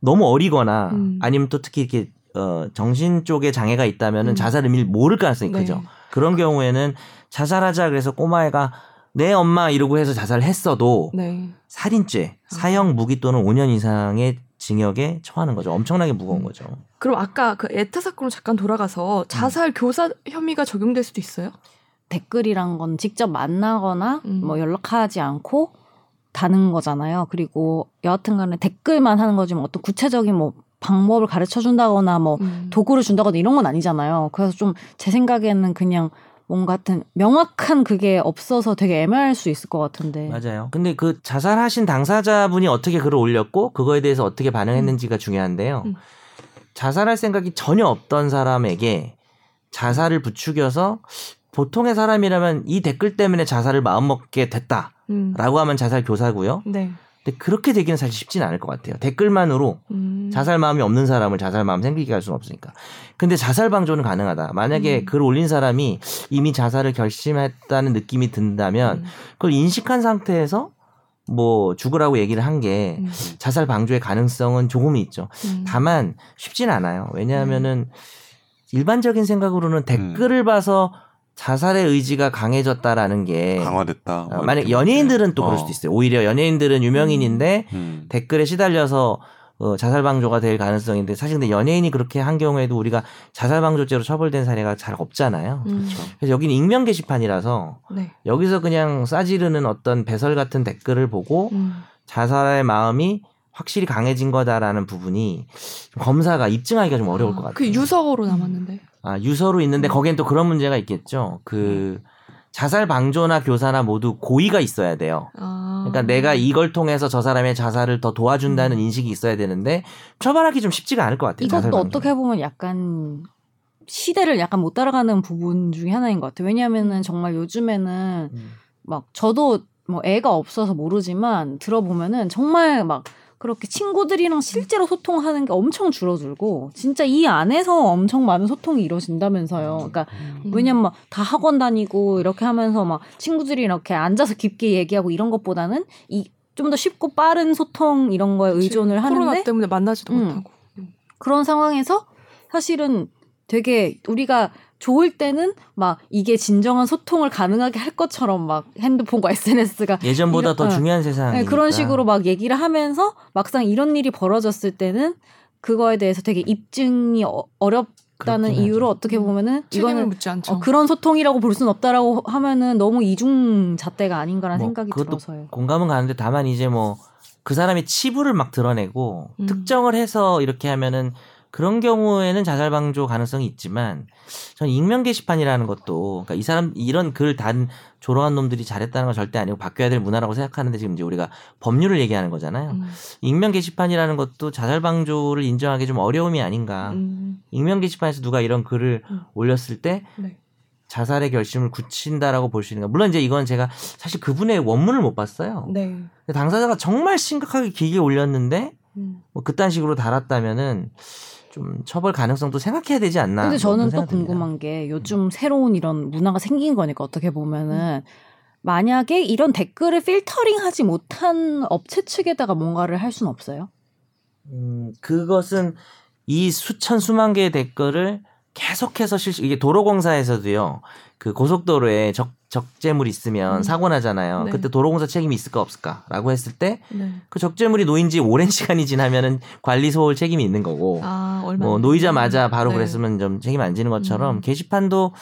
C: 너무 어리거나
A: 음.
C: 아니면 또 특히 이렇게 어 정신 쪽에 장애가 있다면은
A: 음.
C: 자살 의미를 모를 가능성이
A: 네.
C: 크죠. 그런 경우에는 자살하자 그래서 꼬마애가 내 엄마 이러고 해서 자살을 했어도
A: 네.
C: 살인죄,
A: 아.
C: 사형 무기 또는 5년 이상의 징역에 처하는 거죠. 엄청나게 무거운
A: 음.
C: 거죠.
A: 그럼 아까 그 에타 사건으로 잠깐 돌아가서 자살 교사 혐의가 적용될 수도 있어요?
D: 댓글이란 건 직접 만나거나
A: 음.
D: 뭐 연락하지 않고 다는 거잖아요. 그리고 여하튼간에 댓글만 하는 거지 뭐 어떤 구체적인 뭐 방법을 가르쳐 준다거나 뭐
A: 음.
D: 도구를 준다거나 이런 건 아니잖아요. 그래서 좀 제 생각에는 그냥 뭔가 같은 명확한 그게 없어서 되게 애매할 수 있을 것 같은데.
C: 맞아요. 근데 그 자살하신 당사자분이 어떻게 글을 올렸고 그거에 대해서 어떻게 반응했는지가 중요한데요.
A: 음.
C: 자살할 생각이 전혀 없던 사람에게 자살을 부추겨서 보통의 사람이라면 이 댓글 때문에 자살을 마음먹게 됐다라고
A: 음.
C: 하면 자살 교사고요.
A: 네.
C: 근데 그렇게 되기는 사실 쉽지는 않을 것 같아요. 댓글만으로
A: 음.
C: 자살 마음이 없는 사람을 자살 마음 생기게 할 수는 없으니까. 근데 자살 방조는 가능하다. 만약에
A: 음.
C: 글 올린 사람이 이미 자살을 결심했다는 느낌이 든다면
A: 음.
C: 그걸 인식한 상태에서 뭐 죽으라고 얘기를 한게
A: 음.
C: 자살 방조의 가능성은 조금 있죠.
A: 음.
C: 다만 쉽진 않아요. 왜냐하면은 일반적인 생각으로는 댓글을 봐서 자살의 의지가 강해졌다라는 게
B: 강화됐다.
C: 어,
B: 뭐
C: 만약
B: 이렇게
C: 연예인들은 또
B: 어.
C: 그럴 수도 있어요. 오히려 연예인들은 유명인인데
B: 음.
C: 댓글에 시달려서 어, 자살 방조가 될 가능성인데 사실 근데 연예인이 그렇게 한 경우에도 우리가 자살 방조죄로 처벌된 사례가 잘 없잖아요.
A: 음.
C: 그래서 여기는 익명 게시판이라서
A: 네.
C: 여기서 그냥 싸지르는 어떤 배설 같은 댓글을 보고
A: 음.
C: 자살의 마음이 확실히 강해진 거다라는 부분이 검사가 입증하기가 좀 어려울 것 같아요.
A: 그 유서로 남았는데.
C: 아, 유서로 있는데 거기엔 또 그런 문제가 있겠죠. 그 자살 방조나 교사나 모두 고의가 있어야 돼요.
A: 아.
C: 그러니까 내가 이걸 통해서 저 사람의 자살을 더 도와준다는 인식이 있어야 되는데 처벌하기 좀 쉽지가 않을 것 같아요.
D: 이것도. 어떻게 보면 약간 시대를 약간 못 따라가는 부분 중에 하나인 것 같아요. 왜냐하면은 정말 요즘에는
C: 음.
D: 막 저도 뭐 애가 없어서 모르지만 들어보면은 정말 막 그렇게 친구들이랑 실제로 소통하는 게 엄청 줄어들고 진짜 이 안에서 엄청 많은 소통이 이루어진다면서요. 그러니까
A: 음.
D: 왜냐면 막 다 학원 다니고 이렇게 하면서 막 친구들이 이렇게 앉아서 깊게 얘기하고 이런 것보다는 이 좀 더 쉽고 빠른 소통 이런 거에 의존을
A: 코로나
D: 하는데
A: 때문에 만나지도
D: 음.
A: 못하고.
D: 그런 상황에서 사실은 되게 우리가 좋을 때는 막 이게 진정한 소통을 가능하게 할 것처럼 막 핸드폰과 SNS가
C: 예전보다
D: 이런-
C: 더
D: 어.
C: 중요한 세상이
D: 네, 그런 식으로 막 얘기를 하면서 막상 이런 일이 벌어졌을 때는 그거에 대해서 되게 입증이 어, 어렵다는 이유로
C: 하죠.
D: 어떻게 보면은
A: 책임을
D: 이거는
A: 묻지 않죠.
D: 어, 그런 소통이라고 볼 수는 없다라고 하면은 너무 이중 잣대가 아닌가라는
C: 뭐
D: 생각이
C: 그것도
D: 들어서요.
C: 공감은 가는데 다만 이제 뭐 그 사람의 치부를 막 드러내고
A: 음.
C: 특정을 해서 이렇게 하면은 그런 경우에는 자살 방조 가능성이 있지만 저는 익명 게시판이라는 것도 그러니까 이 사람 이런 글 단 조롱한 놈들이 잘했다는 건 절대 아니고 바뀌어야 될 문화라고 생각하는데 지금 이제 우리가 법률을 얘기하는 거잖아요.
A: 음.
C: 익명 게시판이라는 것도 자살 방조를 인정하기 좀 어려움이 아닌가.
A: 음.
C: 익명 게시판에서 누가 이런 글을
A: 음.
C: 올렸을 때
A: 네.
C: 자살의 결심을 굳힌다라고 볼 수 있는 가 물론 이제 이건 제가 사실 그분의 원문을 못 봤어요.
A: 네.
C: 당사자가 정말 심각하게 길게 올렸는데
A: 음.
C: 뭐 그딴 식으로 달았다면은 좀 처벌 가능성도 생각해야 되지 않나.
D: 근데
C: 뭐
D: 저는 또. 궁금한 게 요즘 새로운 이런 문화가 생긴 거니까 어떻게 보면은 만약에 이런 댓글을 필터링하지 못한 업체 측에다가 뭔가를 할 수는 없어요.
C: 음, 그것은 이 수천 수만 개의 댓글을 계속해서 실시 이게 도로공사에서도요. 그 고속도로에 적 적재물 있으면
A: 음.
C: 사고 나잖아요.
A: 네.
C: 그때 도로공사 책임이 있을까 없을까라고 했을 때그
A: 네.
C: 적재물이 놓인 지 오랜 시간이 지나면은 관리 소홀 책임이 있는 거고
A: 아,
C: 뭐 놓이자마자 바로
A: 네.
C: 그랬으면 좀 책임 안 지는 것처럼
A: 음.
C: 게시판도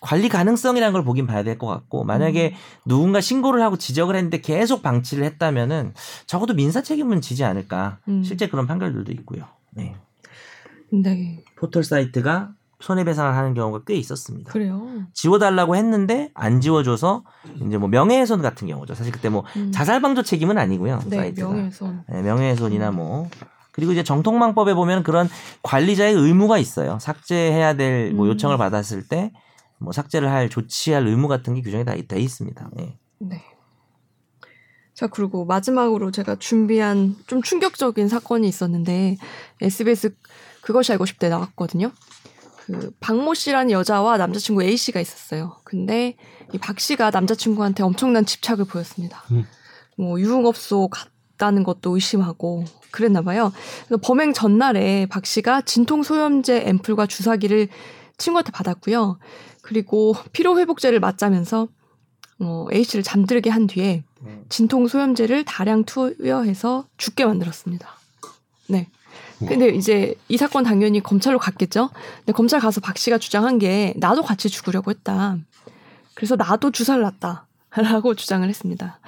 C: 관리 가능성이라는 걸 보긴 봐야 될 것 같고 만약에
A: 음.
C: 누군가 신고를 하고 지적을 했는데 계속 방치를 했다면은 적어도 민사 책임은 지지 않을까
A: 음.
C: 실제 그런 판결들도 있고요. 네.
A: 네.
C: 포털 사이트가 손해배상을 하는 경우가 꽤 있었습니다.
A: 그래요.
C: 지워달라고 했는데 안 지워줘서 이제 뭐 명예훼손 같은 경우죠. 사실 그때 뭐
A: 음.
C: 자살방조 책임은 아니고요.
A: 네,
C: 사이트가.
A: 명예훼손.
C: 네, 명예훼손이나 뭐 그리고 이제 정통망법에 보면 그런 관리자의 의무가 있어야 삭제해야 될뭐
A: 음.
C: 요청을 받았을 때 뭐 삭제를 할 조치할 의무 같은 게 규정이 다 돼 있습니다. 예.
A: 네. 자, 그리고 마지막으로 제가 준비한 좀 충격적인 사건이 있었는데 SBS 그것이 알고 싶대 나왔거든요. 그 박모 씨라는 여자와 남자친구 A 씨가 있었어요. 근데 이 박 씨가 남자친구한테 엄청난 집착을 보였습니다.
B: 음.
A: 뭐 유흥업소 갔다는 것도 의심하고 그랬나 봐요. 그래서 범행 전날에 박 씨가 진통 소염제 앰플과 주사기를 친구한테 받았고요. 그리고 피로 회복제를 맞자면서 어, A 씨를 잠들게 한 뒤에 진통 소염제를 다량 투여해서 죽게 만들었습니다. 네. 근데 이제 이 사건 당연히 검찰로 갔겠죠. 근데 검찰 가서 박 씨가 주장한 게 나도 같이 죽으려고 했다. 그래서 나도 주사를 놨다라고 주장을 했습니다.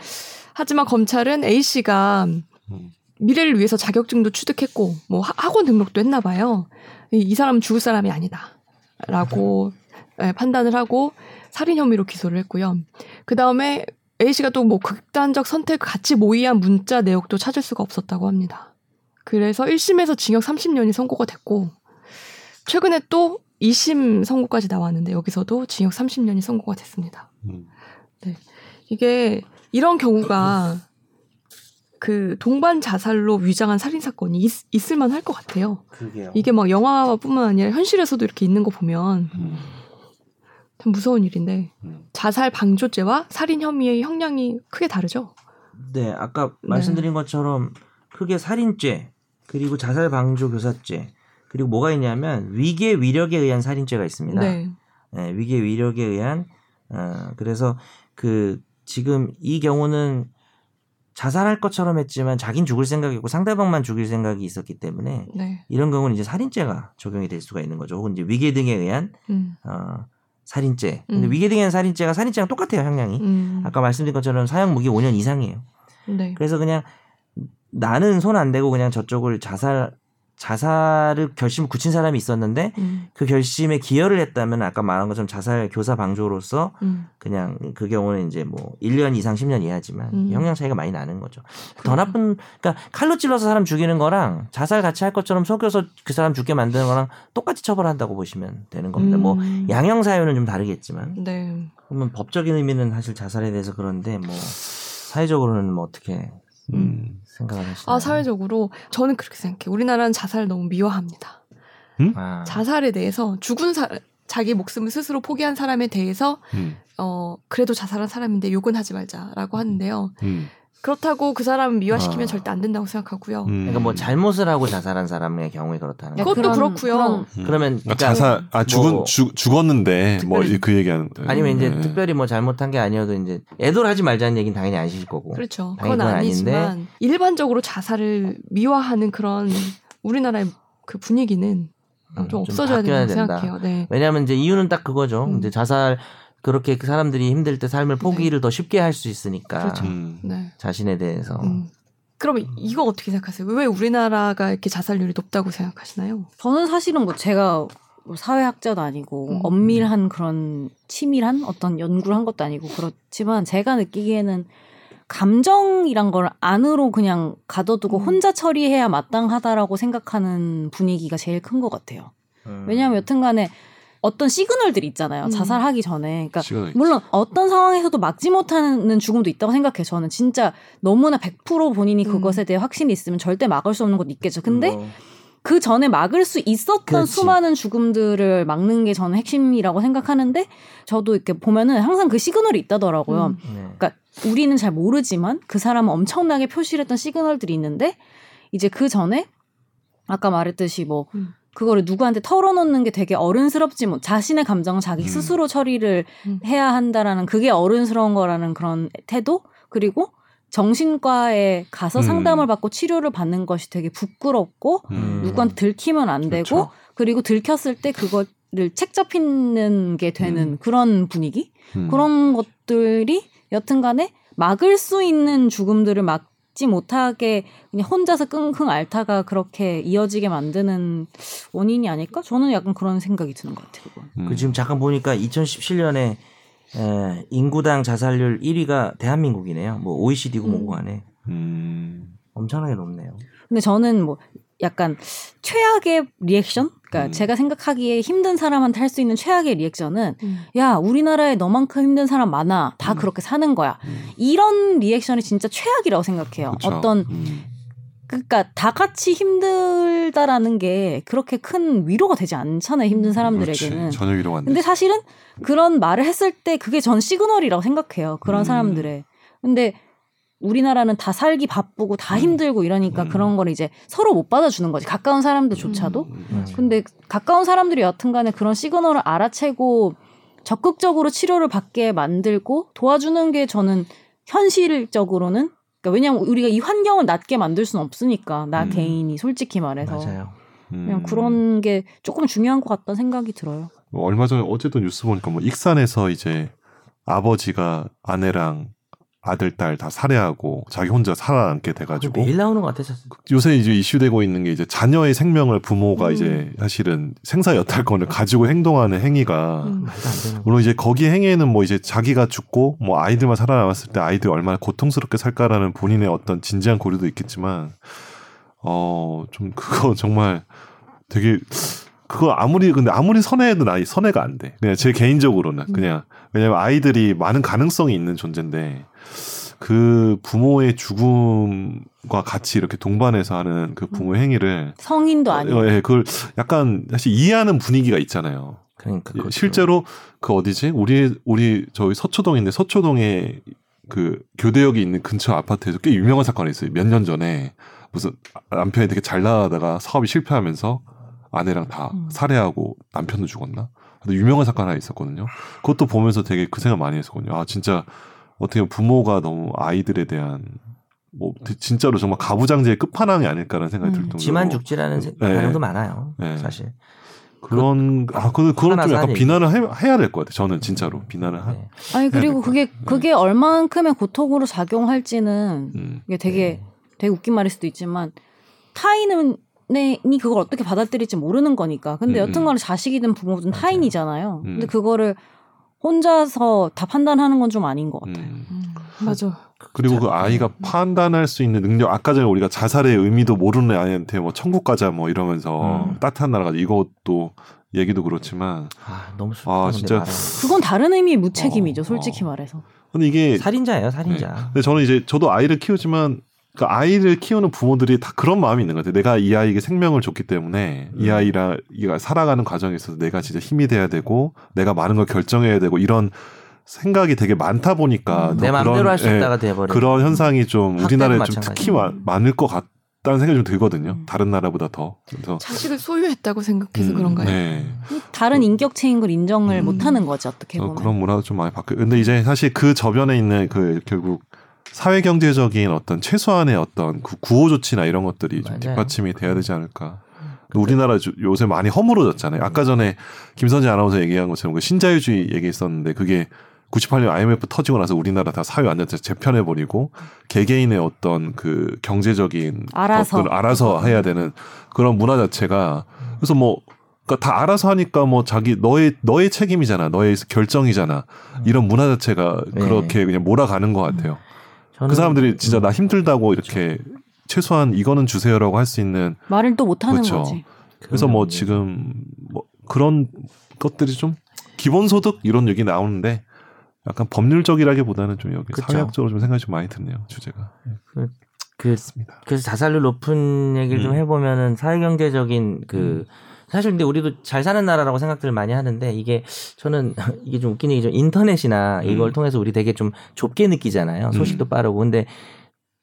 A: 하지만 검찰은 A 씨가
B: 음.
A: 미래를 위해서 자격증도 취득했고 뭐 하- 학원 등록도 했나 봐요. 이, 이 사람은 죽을 사람이 아니다라고 예, 판단을 하고 살인 혐의로 기소를 했고요. 그 다음에 A 씨가 또 뭐 극단적 선택 같이 모의한 문자 내역도 찾을 수가 없었다고 합니다. 그래서 1심에서 징역 30년이 선고가 됐고 최근에 또 2심 선고까지 나왔는데 여기서도 징역 30년이 선고가 됐습니다.
B: 음.
A: 이게 이런 경우가 그 동반 자살로 위장한 살인 사건이 있, 있을 만 할 것 같아요.
C: 그게요.
A: 이게 막 영화뿐만 아니라 현실에서도 이렇게 있는 거 보면
B: 음.
A: 참 무서운 일인데
B: 음.
A: 자살 방조죄와 살인 혐의의 형량이 크게 다르죠.
C: 네, 아까
A: 네.
C: 말씀드린 것처럼 크게 살인죄 그리고 자살 방조 교사죄 그리고 뭐가 있냐면 위계 위력에 의한 살인죄가 있습니다.
A: 네.
C: 예, 위계 위력에 의한 어, 그래서 그 지금 이 경우는 자살할 것처럼 했지만 자긴 죽을 생각이고 상대방만 죽일 생각이 있었기 때문에
A: 네.
C: 이런 경우는 이제 살인죄가 적용이 될 수가 있는 거죠. 혹은 이제 위계 등에 의한
A: 음.
C: 어, 살인죄. 근데
A: 음.
C: 위계 등에 의한 살인죄가 살인죄랑 똑같아요, 형량이.
A: 음.
C: 아까 말씀드린 것처럼 사형 무기 5년 이상이에요.
A: 네.
C: 그래서 그냥 나는 손 안 대고 그냥 저쪽을 자살 자살을 결심을 굳힌 사람이 있었는데
A: 음,
C: 그 결심에 기여를 했다면 아까 말한 것처럼 자살 교사 방조로서
A: 음.
C: 그냥 그 경우는 이제 뭐 1년 이상 10년 이하지만
A: 음.
C: 형량 차이가 많이 나는 거죠. 더
A: 그렇죠.
C: 나쁜 그러니까 칼로 찔러서 사람 죽이는 거랑 자살 같이 할 것처럼 속여서 그 사람 죽게 만드는 거랑 똑같이 처벌한다고 보시면 되는 겁니다. 뭐
A: 음.
C: 양형 사유는 좀 다르겠지만
A: 네.
C: 그러면 법적인 의미는 사실 자살에 대해서 그런데 뭐 사회적으로는 뭐 어떻게
B: 음.
C: 생각을 하시나요?
A: 아 사회적으로 저는 그렇게 생각해요. 우리나라는 자살을 너무 미화합니다.
C: 아,
A: 자살에 대해서 죽은 사 자기 목숨을 스스로 포기한 사람에 대해서
B: 음.
A: 어 그래도 자살한 사람인데 욕은 하지 말자라고 하는데요.
B: 음.
A: 그렇다고 그 사람을 미화시키면
C: 아.
A: 절대 안 된다고 생각하고요.
B: 음.
C: 그러니까 뭐 잘못을 하고 자살한 사람의 경우에 그렇다는 거.
A: 그것도 그렇고요.
D: 그런
B: 음.
C: 그러면
B: 아,
C: 그러니까
B: 자살 아 죽은
C: 뭐
B: 죽 죽었는데 뭐 그 얘기하는
C: 아니면 이제
B: 네.
C: 특별히 뭐 잘못한 게 아니어도 이제 애돌하지 말자는 얘기는 당연히 아실 거고.
A: 그렇죠.
C: 당연히
A: 그건
C: 그건 아닌데.
A: 아니지만 일반적으로 자살을 미화하는 그런 우리나라의 그 분위기는
C: 음, 좀좀
A: 없어져야 된다고
C: 된다.
A: 생각해요. 네.
C: 왜냐하면 이제 이유는 딱 그거죠.
A: 음.
C: 이제 자살 그렇게 그 사람들이 힘들 때 삶을 포기를 더 쉽게 할 수 있으니까
A: 그렇죠.
B: 음.
A: 네.
C: 자신에 대해서.
A: 음. 그럼 이거 어떻게 생각하세요? 왜 우리나라가 이렇게 자살률이 높다고 생각하시나요?
D: 저는 사실은 뭐 제가 뭐 사회학자도 아니고
A: 음.
D: 엄밀한 그런 치밀한 어떤 연구를 한 것도 아니고 그렇지만 제가 느끼기에는 감정이란 걸 안으로 그냥 가둬두고
A: 음.
D: 혼자 처리해야 마땅하다라고 생각하는 분위기가 제일 큰 것 같아요.
C: 음.
D: 왜냐하면 여튼간에 어떤 시그널들이 있잖아요.
A: 음.
D: 자살하기 전에. 그러니까. 물론 어떤 상황에서도 막지 못하는 죽음도 있다고 생각해요. 저는 진짜 너무나 100% 본인이
A: 음.
D: 그것에 대해 확신이 있으면 절대 막을 수 없는 것도 있겠죠. 근데
C: 뭐,
D: 그 전에 막을 수 있었던
C: 그렇지.
D: 수많은 죽음들을 막는 게 저는 핵심이라고 생각하는데 저도 이렇게 보면은 항상 그 시그널이 있다더라고요.
A: 음.
C: 네.
D: 그러니까 우리는 잘 모르지만 그 사람은 엄청나게 표시를 했던 시그널들이 있는데 이제 그 전에 아까 말했듯이 뭐
A: 음.
D: 그거를 누구한테 털어놓는 게 되게 어른스럽지 못 자신의 감정을 자기
B: 음.
D: 스스로 처리를
A: 음.
D: 해야 한다라는 그게 어른스러운 거라는 그런 태도 그리고 정신과에 가서
B: 음.
D: 상담을 받고 치료를 받는 것이 되게 부끄럽고
B: 음.
D: 누구한테 들키면 안 되고
B: 그렇죠.
D: 그리고 들켰을 때 그거를 책 잡히는 게 되는
B: 음.
D: 그런 분위기
B: 음.
D: 그런 것들이 여튼간에 막을 수 있는 죽음들을 막 지 못하게 그냥 혼자서 끙끙 앓다가 그렇게 이어지게 만드는 원인이 아닐까? 저는 약간 그런 생각이 드는 것 같아요. 그건.
B: 음.
C: 그 지금 잠깐 보니까 2017년에 에, 인구당 자살률 1위가 대한민국이네요. 뭐 OECD고 뭐고
A: 음.
C: 간에
B: 음.
C: 엄청나게 높네요.
D: 근데 저는 뭐 약간 최악의 리액션? 그러니까
B: 음.
D: 제가 생각하기에 힘든 사람한테 할 수 있는 최악의 리액션은
A: 음.
D: 야 우리나라에 너만큼 힘든 사람 많아 다
B: 음.
D: 그렇게 사는 거야
B: 음.
D: 이런 리액션이 진짜 최악이라고 생각해요
B: 그쵸.
D: 어떤
B: 음.
D: 그러니까 다 같이 힘들다라는 게 그렇게 큰 위로가 되지 않잖아요 힘든 사람들에게는
B: 그렇지. 전혀 위로가 안 돼.
D: 근데 사실은 그런 말을 했을 때 그게 전 시그널이라고 생각해요 그런
B: 음.
D: 사람들의 근데 우리나라는 다 살기 바쁘고 다
B: 음.
D: 힘들고 이러니까
B: 음.
D: 그런 걸 이제 서로 못 받아주는 거지 가까운 사람들조차도
B: 음.
D: 근데 가까운 사람들이 여튼간에 그런 시그널을 알아채고 적극적으로 치료를 받게 만들고 도와주는 게 저는 현실적으로는 그러니까 왜냐하면 우리가 이 환경을 낮게 만들 수는 없으니까 나
B: 음.
D: 개인이 솔직히 말해서
C: 맞아요.
D: 그냥
B: 음.
D: 그런 게 조금 중요한 것 같다는 생각이 들어요.
B: 뭐 얼마 전에 어제도 뉴스 보니까 뭐 익산에서 이제 아버지가 아내랑 아들 딸 다 살해하고 자기 혼자 살아남게 돼가지고
C: 매일 나오는 것 같아서
B: 요새 이제 이슈되고 있는 게 이제 자녀의 생명을 부모가
A: 음.
B: 이제 사실은 생사 여탈권을 가지고 행동하는 행위가
A: 음.
B: 물론 이제 거기 행위에는 뭐 이제 자기가 죽고 뭐 아이들만 살아남았을 때 아이들이 얼마나 고통스럽게 살까라는 본인의 어떤 진지한 고려도 있겠지만 어 좀 그거 정말 되게 그거 아무리 근데 아무리 선해도 아이 선해가 안 돼. 그냥 제 개인적으로는
A: 음.
B: 그냥 왜냐면 아이들이 많은 가능성이 있는 존재인데 그 부모의 죽음과 같이 이렇게 동반해서 하는 그 부모 의 행위를
D: 성인도 아니고
B: 어, 예, 그걸 약간 사실 이해하는 분위기가 있잖아요.
C: 그러니까
B: 예,
C: 그것도.
B: 실제로 그 어디지? 우리 우리 저희 서초동인데 서초동에 그 교대역이 있는 근처 아파트에서 꽤 유명한 사건이 있어요. 몇 년 전에 무슨 남편이 되게 잘 나가다가 사업이 실패하면서 아내랑 다
D: 음.
B: 살해하고 남편도 죽었나? 근데 유명한 사건 하나 있었거든요. 그것도 보면서 되게 그 생각 많이 했었거든요. 아 진짜 어떻게 보면 부모가 너무 아이들에 대한 뭐 진짜로 정말 가부장제의 끝판왕이 아닐까라는 생각이
D: 음.
B: 들 정도로
C: 지만 죽지라는 세-
B: 네.
C: 반응도 많아요.
B: 네.
C: 사실.
B: 그런 아 그,
C: 하나
B: 좀 약간 비난을 해, 해야 될 것 같아요. 저는 진짜로 비난을 하.
C: 네.
D: 아니 그리고 그게. 그게 얼만큼의 고통으로 작용할지는
B: 음.
D: 이게 되게 되게 웃긴 말일 수도 있지만 타인은 연예인이 그걸 어떻게 받아들일지 모르는 거니까. 근데
B: 음,
D: 여튼간에 자식이든 부모든
C: 맞아요.
D: 타인이잖아요.
B: 음.
D: 근데 그거를 혼자서 다 판단하는 건 좀 아닌 것 같아요.
B: 음.
A: 음, 맞아.
B: 그리고 그 아이가 판단할 수 있는 능력 아까 전에 우리가 자살의 의미도 모르는 아이한테 뭐 천국 가자 뭐 이러면서
C: 음.
B: 따뜻한 나라 가자 이것도 얘기도 그렇지만
C: 아 너무 슬프다.
B: 아, 진짜.
D: 그건 다른 의미의 무책임이죠,
B: 어,
D: 솔직히
B: 어.
D: 말해서.
B: 근데 이게
C: 살인자예요, 살인자.
B: 네. 근데 저는 이제 저도 아이를 키우지만 그 아이를 키우는 부모들이 다 그런 마음이 있는 것 같아요. 내가 이 아이에게 생명을 줬기 때문에 이
C: 음.
B: 아이라 이가 살아가는 과정에 있어서 내가 진짜 힘이 돼야 되고 내가 많은 걸 결정해야 되고 이런 생각이 되게 많다 보니까
C: 음, 더내 마음대로
B: 그런,
C: 할수
B: 예,
C: 없다가 돼버려.
B: 그런 현상이 좀 우리나라에 좀. 특히 마- 많을 것 같 다는 생각이 좀 들거든요.
D: 음.
B: 다른 나라보다 더. 그래서
A: 자식을 소유했다고 생각해서
B: 음,
A: 그런가요?
B: 네.
D: 다른 인격체인 걸 인정을
B: 음.
D: 못하는 거지 어떻게
B: 어,
D: 보면.
B: 그런 문화도 좀 많이 바뀌어. 근데 이제 사실 그 저변에 있는 그 결국 사회 경제적인 어떤 최소한의 어떤 그 구호 조치나 이런 것들이 좀
C: 맞아요.
B: 뒷받침이 돼야 되지 않을까. 우리나라 주- 요새 많이 허물어졌잖아요. 아까 전에 김선재 아나운서 얘기한 것처럼 그 신자유주의 얘기했었는데 그게 98년 IMF 터지고 나서 우리나라 다 사회 완전 재편해 버리고 개개인의 어떤 그 경제적인
D: 알아서.
B: 알아서 해야 되는 그런 문화 자체가 그래서 뭐 그러니까 다 알아서 하니까 뭐 자기 너의 너의 책임이잖아. 너의 결정이잖아. 이런 문화 자체가
C: 네.
B: 그렇게 그냥 몰아가는 것 같아요.
C: 저는
B: 그 사람들이 진짜
C: 음.
B: 나 힘들다고 이렇게 최소한 이거는 주세요라고 할 수 있는
D: 말을 또 못하는
B: 그렇죠.
D: 거지.
B: 그래서 뭐 지금 뭐 그런 것들이 좀 기본소득 이런 얘기 나오는데 약간 법률적이라기보다는 좀 여기
C: 그쵸.
B: 사회학적으로 좀 생각이 좀 많이 드네요 주제가.
C: 그
B: 그렇습니다.
C: 그래서 자살률 높은 얘기를 좀
B: 음.
C: 해보면은 사회경제적인 그 사실 근데 우리도 잘 사는 나라라고 생각들 을 많이 하는데 이게 저는 이게 좀 웃긴 얘기죠 인터넷이나 이걸
B: 음.
C: 통해서 우리 되게 좀 좁게 느끼잖아요 소식도
B: 음.
C: 빠르고 근데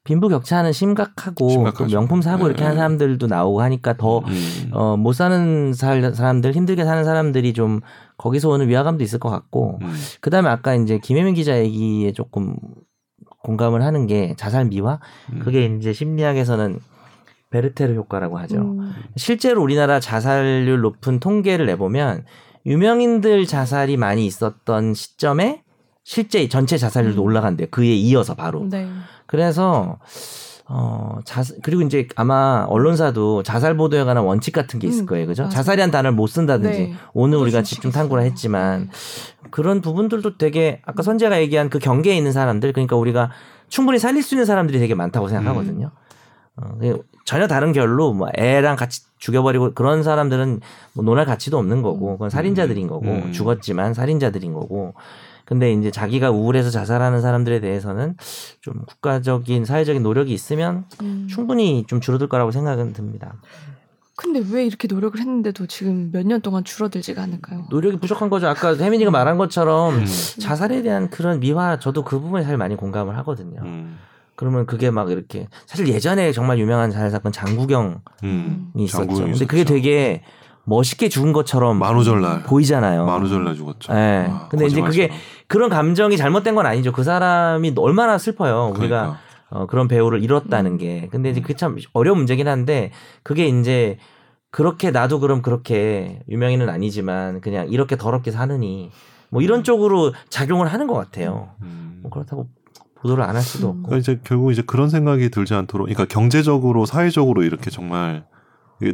C: 빈부격차는 심각하고
B: 심각하죠.
C: 또 명품 사고 이렇게
B: 네.
C: 하는 사람들도 나오고 하니까 더
B: 음.
C: 어, 못 사는 살, 사람들, 힘들게 사는 사람들이 좀 거기서 오는 위화감도 있을 것 같고,
B: 음.
C: 그 다음에 아까 이제 김혜민 기자 얘기에 조금 공감을 하는 게 자살 미화?
B: 음.
C: 그게 이제 심리학에서는 베르테르 효과라고 하죠.
D: 음.
C: 실제로 우리나라 자살률 높은 통계를 내보면 유명인들 자살이 많이 있었던 시점에 실제 전체 자살률도
A: 음.
C: 올라간대요. 그에 이어서 바로.
A: 네.
C: 그래서 어 자살 그리고 이제 아마 언론사도 자살 보도에 관한 원칙 같은 게 있을
A: 음,
C: 거예요, 그죠?
A: 맞아요.
C: 자살이란 단어를 못 쓴다든지
A: 네.
C: 오늘 우리가 집중 탐구를. 했지만 그런 부분들도 되게 아까 선재가 얘기한 그 경계에 있는 사람들 그러니까 우리가 충분히 살릴 수 있는 사람들이 되게 많다고 생각하거든요. 어, 그게 전혀 다른 결로 뭐 애랑 같이 죽여버리고 그런 사람들은 뭐 논할 가치도 없는 거고 그건 살인자들인 거고
B: 음.
C: 죽었지만 살인자들인 거고 근데 이제 자기가 우울해서 자살하는 사람들에 대해서는 좀 국가적인 사회적인 노력이 있으면
A: 음.
C: 충분히 좀 줄어들 거라고 생각은 듭니다.
A: 근데 왜 이렇게 노력을 했는데도 지금 몇 년 동안 줄어들지가 않을까요?
C: 노력이 부족한 거죠. 아까 혜민이가 말한 것처럼
B: 음.
C: 자살에 대한 그런 미화 저도 그 부분에 사실 많이 공감을 하거든요.
B: 음.
C: 그러면 그게 막 이렇게 사실 예전에 정말 유명한 자살 사건 장구경이
B: 음.
C: 있었죠. 근데 그게. 되게 멋있게 죽은 것처럼
B: 만우절날
C: 보이잖아요.
B: 만우절날 죽었죠.
C: 네.
B: 아,
C: 근데 이제 그게. 그런 감정이 잘못된 건 아니죠. 그 사람이 얼마나 슬퍼요. 우리가
B: 그러니까.
C: 어, 그런 배우를 잃었다는 게. 근데 이제 그게 참 어려운 문제긴 한데 그게 이제 그렇게 나도 그럼 그렇게 유명인은 아니지만 그냥 이렇게 더럽게 사느니 뭐 이런 쪽으로 작용을 하는 것 같아요.
B: 음.
C: 뭐 그렇다고 보도를 안 할 수도
A: 음.
C: 없고.
B: 그러니까 이제 결국 이제 그런 생각이 들지 않도록, 그러니까 경제적으로 사회적으로 이렇게 정말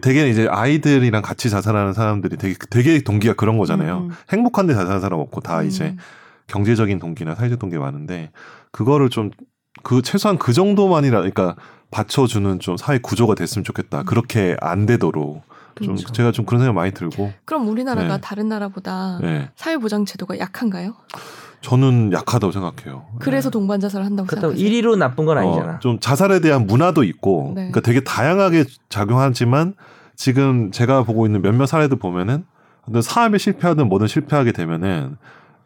B: 되게 이제 아이들이랑 같이 자살하는 사람들이 되게 되게 동기가 그런 거잖아요.
D: 음, 음.
B: 행복한데 자살하는 사람 없고 다 이제
A: 음.
B: 경제적인 동기나 사회적 동기가 많은데 그거를 좀 그 최소한 그 정도만이라 그러니까 받쳐주는 좀 사회 구조가 됐으면 좋겠다. 그렇게 안 되도록 좀
A: 그렇죠.
B: 제가 좀 그런 생각 많이 들고.
A: 그럼 우리나라가
B: 네.
A: 다른 나라보다
B: 네.
A: 사회보장 제도가 약한가요?
B: 저는 약하다고 생각해요.
A: 그래서
B: 네.
A: 동반 자살을 한다고
C: 그렇다고
A: 생각하세요?
C: 1위로 나쁜 건 아니잖아.
B: 어, 좀 자살에 대한 문화도 있고,
A: 네.
B: 그러니까 되게 다양하게 작용하지만 지금 제가 보고 있는 몇몇 사례들 보면은 어떤 사업에 실패하든 뭐든 실패하게 되면은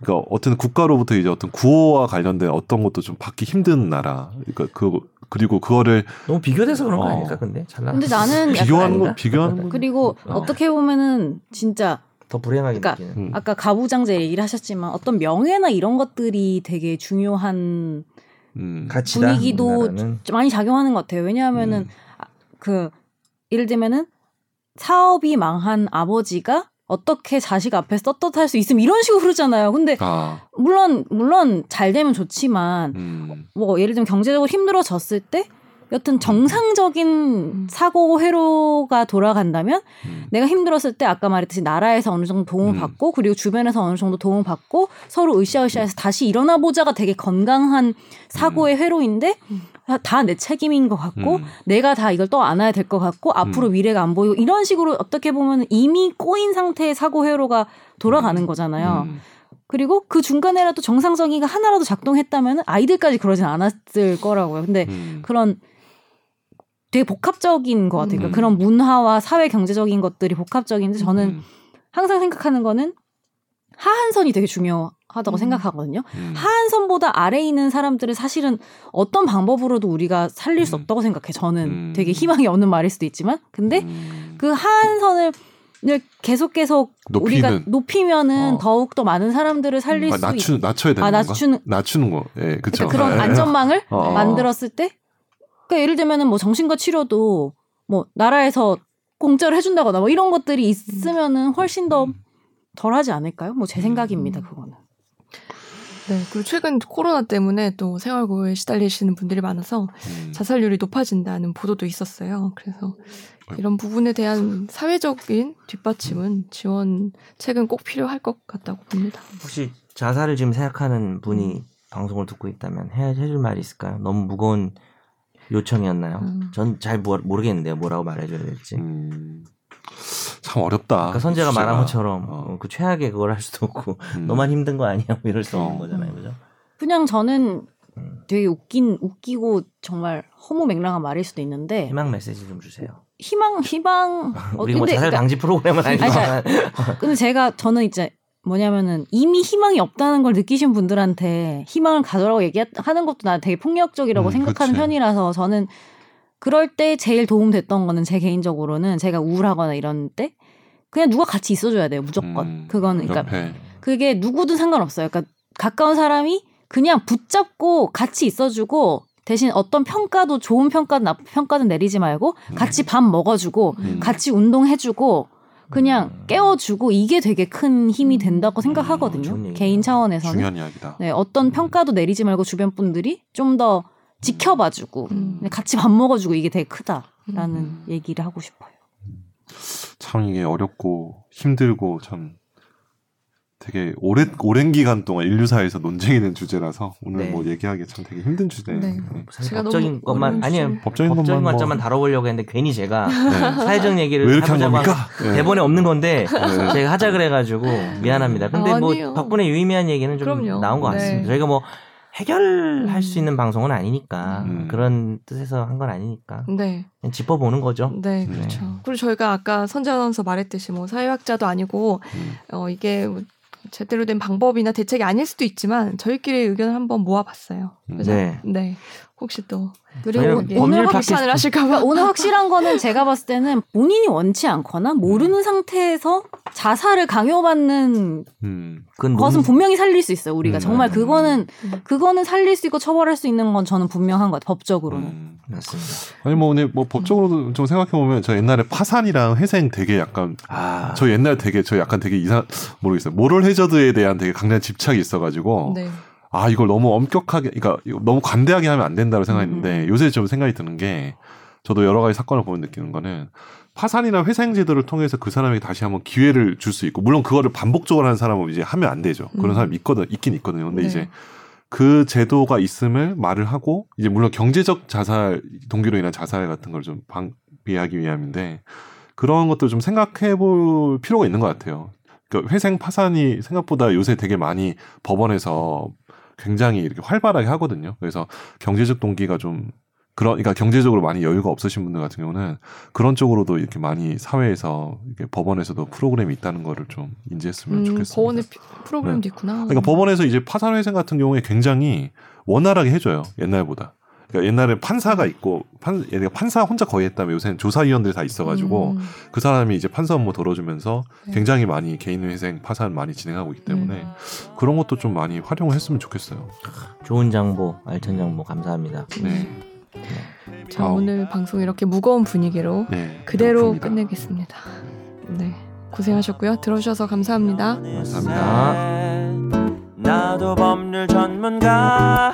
B: 그러니까 어떤 국가로부터 이제 어떤 구호와 관련된 어떤 것도 좀 받기 힘든 나라. 그러니까 그 그리고 그거를
C: 너무 비교돼서 그런 거
B: 어.
C: 아닐까 근데 잘나.
D: 근데 나는
B: 비교하는 거? 비교하는 거.
D: 그리고
C: 어.
D: 어떻게 보면은 진짜
C: 더 불행하게
D: 그러니까
C: 느끼는.
B: 음.
D: 아까 가부장제 얘기를 하셨지만 어떤 명예나 이런 것들이 되게 중요한
B: 음.
D: 분위기도
C: 우리나라는.
D: 좀 많이 작용하는 것 같아요. 왜냐하면은
B: 음.
D: 그 예를 들면은 사업이 망한 아버지가 어떻게 자식 앞에서 떳떳할 수 있으면 이런 식으로 그러잖아요. 근데
B: 아,
D: 물론 물론 잘 되면 좋지만
B: 음.
D: 뭐 예를 들면 경제적으로 힘들어졌을 때 여튼 정상적인
A: 음.
D: 사고 회로가 돌아간다면
B: 음.
D: 내가 힘들었을 때 아까 말했듯이 나라에서 어느 정도 도움을
B: 음.
D: 받고 그리고 주변에서 어느 정도 도움을 받고 서로 으쌰으쌰해서 다시 일어나 보자가 되게 건강한 사고의 회로인데
A: 음.
D: 다내 책임인 것 같고
B: 음.
D: 내가 다 이걸 또 안아야 될 것 같고 앞으로
B: 음.
D: 미래가 안 보이고 이런 식으로 어떻게 보면 이미 꼬인 상태의 사고 회로가 돌아가는 거잖아요.
B: 음.
D: 그리고 그 중간에라도 정상적이가 하나라도 작동했다면 아이들까지 그러진 않았을 거라고요. 근데
B: 음.
D: 그런 되게 복합적인 것 같아요.
B: 음.
D: 그러니까 그런 문화와 사회 경제적인 것들이 복합적인데 저는
B: 음.
D: 항상 생각하는 거는 하한선이 되게 중요하다고
A: 음.
D: 생각하거든요.
B: 음.
D: 하한선보다 아래에 있는 사람들은 사실은 어떤 방법으로도 우리가 살릴 수
B: 음.
D: 없다고 생각해. 저는
B: 음.
D: 되게 희망이 없는 말일 수도 있지만, 근데
B: 음.
D: 그 하한선을 계속 계속 우리가
B: 높이는
D: 높이면은
B: 어.
D: 더욱 더 많은 사람들을 살릴
B: 아,
D: 수
B: 낮추
D: 있.
B: 낮춰야 되는
D: 아? 낮추는-
B: 낮추는 거. 예, 그렇죠.
D: 그러니까 그런 안전망을
B: 어, 어.
D: 만들었을 때, 그러니까 예를 들면은 뭐 정신과 치료도 뭐 나라에서 공짜로 해준다거나 뭐 이런 것들이 있으면은 훨씬 더
B: 음.
D: 덜하지 않을까요? 뭐 제 생각입니다,
A: 음.
D: 그거는.
A: 네. 그리고 최근 코로나 때문에 또 생활고에 시달리시는 분들이 많아서
B: 음.
A: 자살률이 높아진다는 보도도 있었어요. 그래서 이런 부분에 대한 사회적인 뒷받침은 지원책은 꼭 필요할 것 같다고 봅니다.
C: 혹시 자살을 지금 생각하는 분이 방송을 듣고 있다면 해, 해줄 말이 있을까요? 너무 무거운 요청이었나요?
A: 음.
C: 전잘 모르겠는데요. 뭐라고 말해줘야 될지.
B: 음. 참 어렵다.
C: 아까 선재가
B: 주제가.
C: 말한 것처럼
B: 어.
C: 어, 그 최악의 그걸 할 수도 없고
B: 음.
C: 너만 힘든 거 아니야? 뭐 이럴 수 없는
B: 어.
C: 거잖아요, 그죠?
D: 그냥 저는
C: 음.
D: 되게 웃긴 웃기고 정말 허무맹랑한 말일 수도 있는데
C: 희망 메시지 좀 주세요.
D: 희망 희망 어,
C: 우리 뭐
D: 근데
C: 자살
D: 그러니까-
C: 방지 프로그램은 아니지만
D: 근데 제가 저는 이제 뭐냐면은 이미 희망이 없다는 걸 느끼신 분들한테 희망을 가져라고 얘기하는 것도 나 되게 폭력적이라고
B: 음,
D: 생각하는
B: 그치.
D: 편이라서 저는 그럴 때 제일 도움 됐던 거는 제 개인적으로는 제가 우울하거나 이런 때 그냥 누가 같이 있어줘야 돼요 무조건
B: 음,
D: 그거는 그러니까
B: 옆에.
D: 그게 누구든 상관없어요 그러니까 가까운 사람이 그냥 붙잡고 같이 있어주고 대신 어떤 평가도 좋은 평가든 나쁜 평가든 내리지 말고 같이 밥 먹어주고
B: 음.
D: 같이 운동해주고 그냥
C: 음.
D: 깨워주고 이게 되게 큰 힘이 된다고
C: 좋은
D: 생각하거든요.
C: 얘기다.
D: 개인 차원에서는.
B: 중요한 이야기다.
D: 네, 어떤 평가도 내리지 말고 주변 분들이 좀 더 지켜봐주고
A: 음.
D: 그냥 같이 밥 먹어주고 이게 되게 크다라는
B: 음.
D: 얘기를 하고 싶어요.
B: 참 이게 어렵고 힘들고 참 되게 오랜 오랜 기간 동안 인류사에서 논쟁이 된 주제라서 오늘
C: 네.
B: 뭐 얘기하기 참 되게 힘든 주제.
A: 네.
B: 네.
C: 사실 법적인
A: 너무
C: 것만.
A: 주제.
B: 법적인
C: 법적인
B: 것만
C: 관점만
B: 뭐-
C: 다뤄보려고 했는데 괜히 제가
B: 네.
C: 사회적 얘기를
B: 왜 이렇게 한 겁니까? 네.
C: 대본에 없는 건데
B: 네.
C: 제가 하자 그래가지고 미안합니다. 근데 뭐
A: 아니에요.
C: 덕분에 유의미한 얘기는 좀
A: 그럼요.
C: 나온 것
A: 네.
C: 같습니다. 저희가 뭐 해결할
A: 음.
C: 수 있는 방송은 아니니까
B: 음.
C: 그런 뜻에서 한 건 아니니까
A: 네.
C: 그냥 짚어보는 거죠.
A: 네,
B: 네.
A: 그렇죠. 그리고 저희가 아까 선재 아나운서 말했듯이 뭐 사회학자도 아니고
B: 음.
A: 어 이게 뭐 제대로 된 방법이나 대책이 아닐 수도 있지만 저희끼리 의견을 한번 모아봤어요. 그래서
C: 네.
A: 네. 혹시 또
D: 그리고
C: 저희는
A: 오늘 확산을 하실까봐
D: 오늘 확실한 거는 제가 봤을 때는 본인이 원치 않거나
B: 음.
D: 모르는 상태에서 자살을 강요받는
B: 음.
D: 것은
C: 논-
D: 분명히 살릴 수 있어요. 우리가
B: 음.
D: 정말 그거는
A: 음.
D: 그거는 살릴 수 있고 처벌할 수 있는 건 저는 분명한 것 같아요. 법적으로는.
B: 음.
C: 맞습니다.
B: 아니 뭐 오늘 뭐 법적으로도 좀 생각해 보면 저 옛날에 파산이랑 회생 되게 약간
C: 아,
B: 저 옛날 되게 저 약간 되게 이상 모르겠어요. 모럴 해저드에 대한 되게 강한 집착이 있어가지고
A: 네.
B: 아 이걸 너무 엄격하게 그러니까 너무 관대하게 하면 안 된다고
D: 음,
B: 생각했는데 요새 좀 생각이 드는 게 저도 여러 가지 사건을 보면 느끼는 거는 파산이나 회생 제도를 통해서 그 사람에게 다시 한번 기회를 줄 수 있고 물론 그거를 반복적으로 하는 사람은 이제 하면 안 되죠. 그런
A: 음.
B: 사람 있거든 있긴 있거든요. 근데
A: 네.
B: 이제 그 제도가 있음을 말을 하고 이제 물론 경제적 자살 동기로 인한 자살 같은 걸 좀 방비하기 위함인데 그런 것도 좀 생각해 볼 필요가 있는 것 같아요. 그러니까 회생 파산이 생각보다 요새 되게 많이 법원에서 굉장히 이렇게 활발하게 하거든요. 그래서 경제적 동기가 좀 그런 그러니까 경제적으로 많이 여유가 없으신 분들 같은 경우는 그런 쪽으로도 이렇게 많이 사회에서 이렇게 법원에서도 프로그램이 있다는 거를 좀 인지했으면
A: 음,
B: 좋겠습니다.
A: 법원의 피- 프로그램도 있구나.
B: 그러니까 법원에서 이제 파산회생 같은 경우에 굉장히 원활하게 해줘요 옛날보다. 그러니까 옛날에 판사가 있고 판 얘네가 판사 혼자 거의 했다면 요새는 조사위원들이 다 있어가지고
A: 음.
B: 그 사람이 이제 판사 업무 돌아주면서
A: 네.
B: 굉장히 많이 개인회생 파산 많이 진행하고 있기 때문에
A: 음.
B: 그런 것도 좀 많이 활용을 했으면 좋겠어요.
C: 좋은 정보, 알찬 정보 감사합니다.
B: 네.
A: 자
B: 아우.
A: 오늘 방송 이렇게 무거운 분위기로
B: 네.
A: 그대로
B: 배고픕니다.
A: 끝내겠습니다. 네 고생하셨고요. 들어주셔서 감사합니다.
C: 감사합니다.
E: 나도 법률 전문가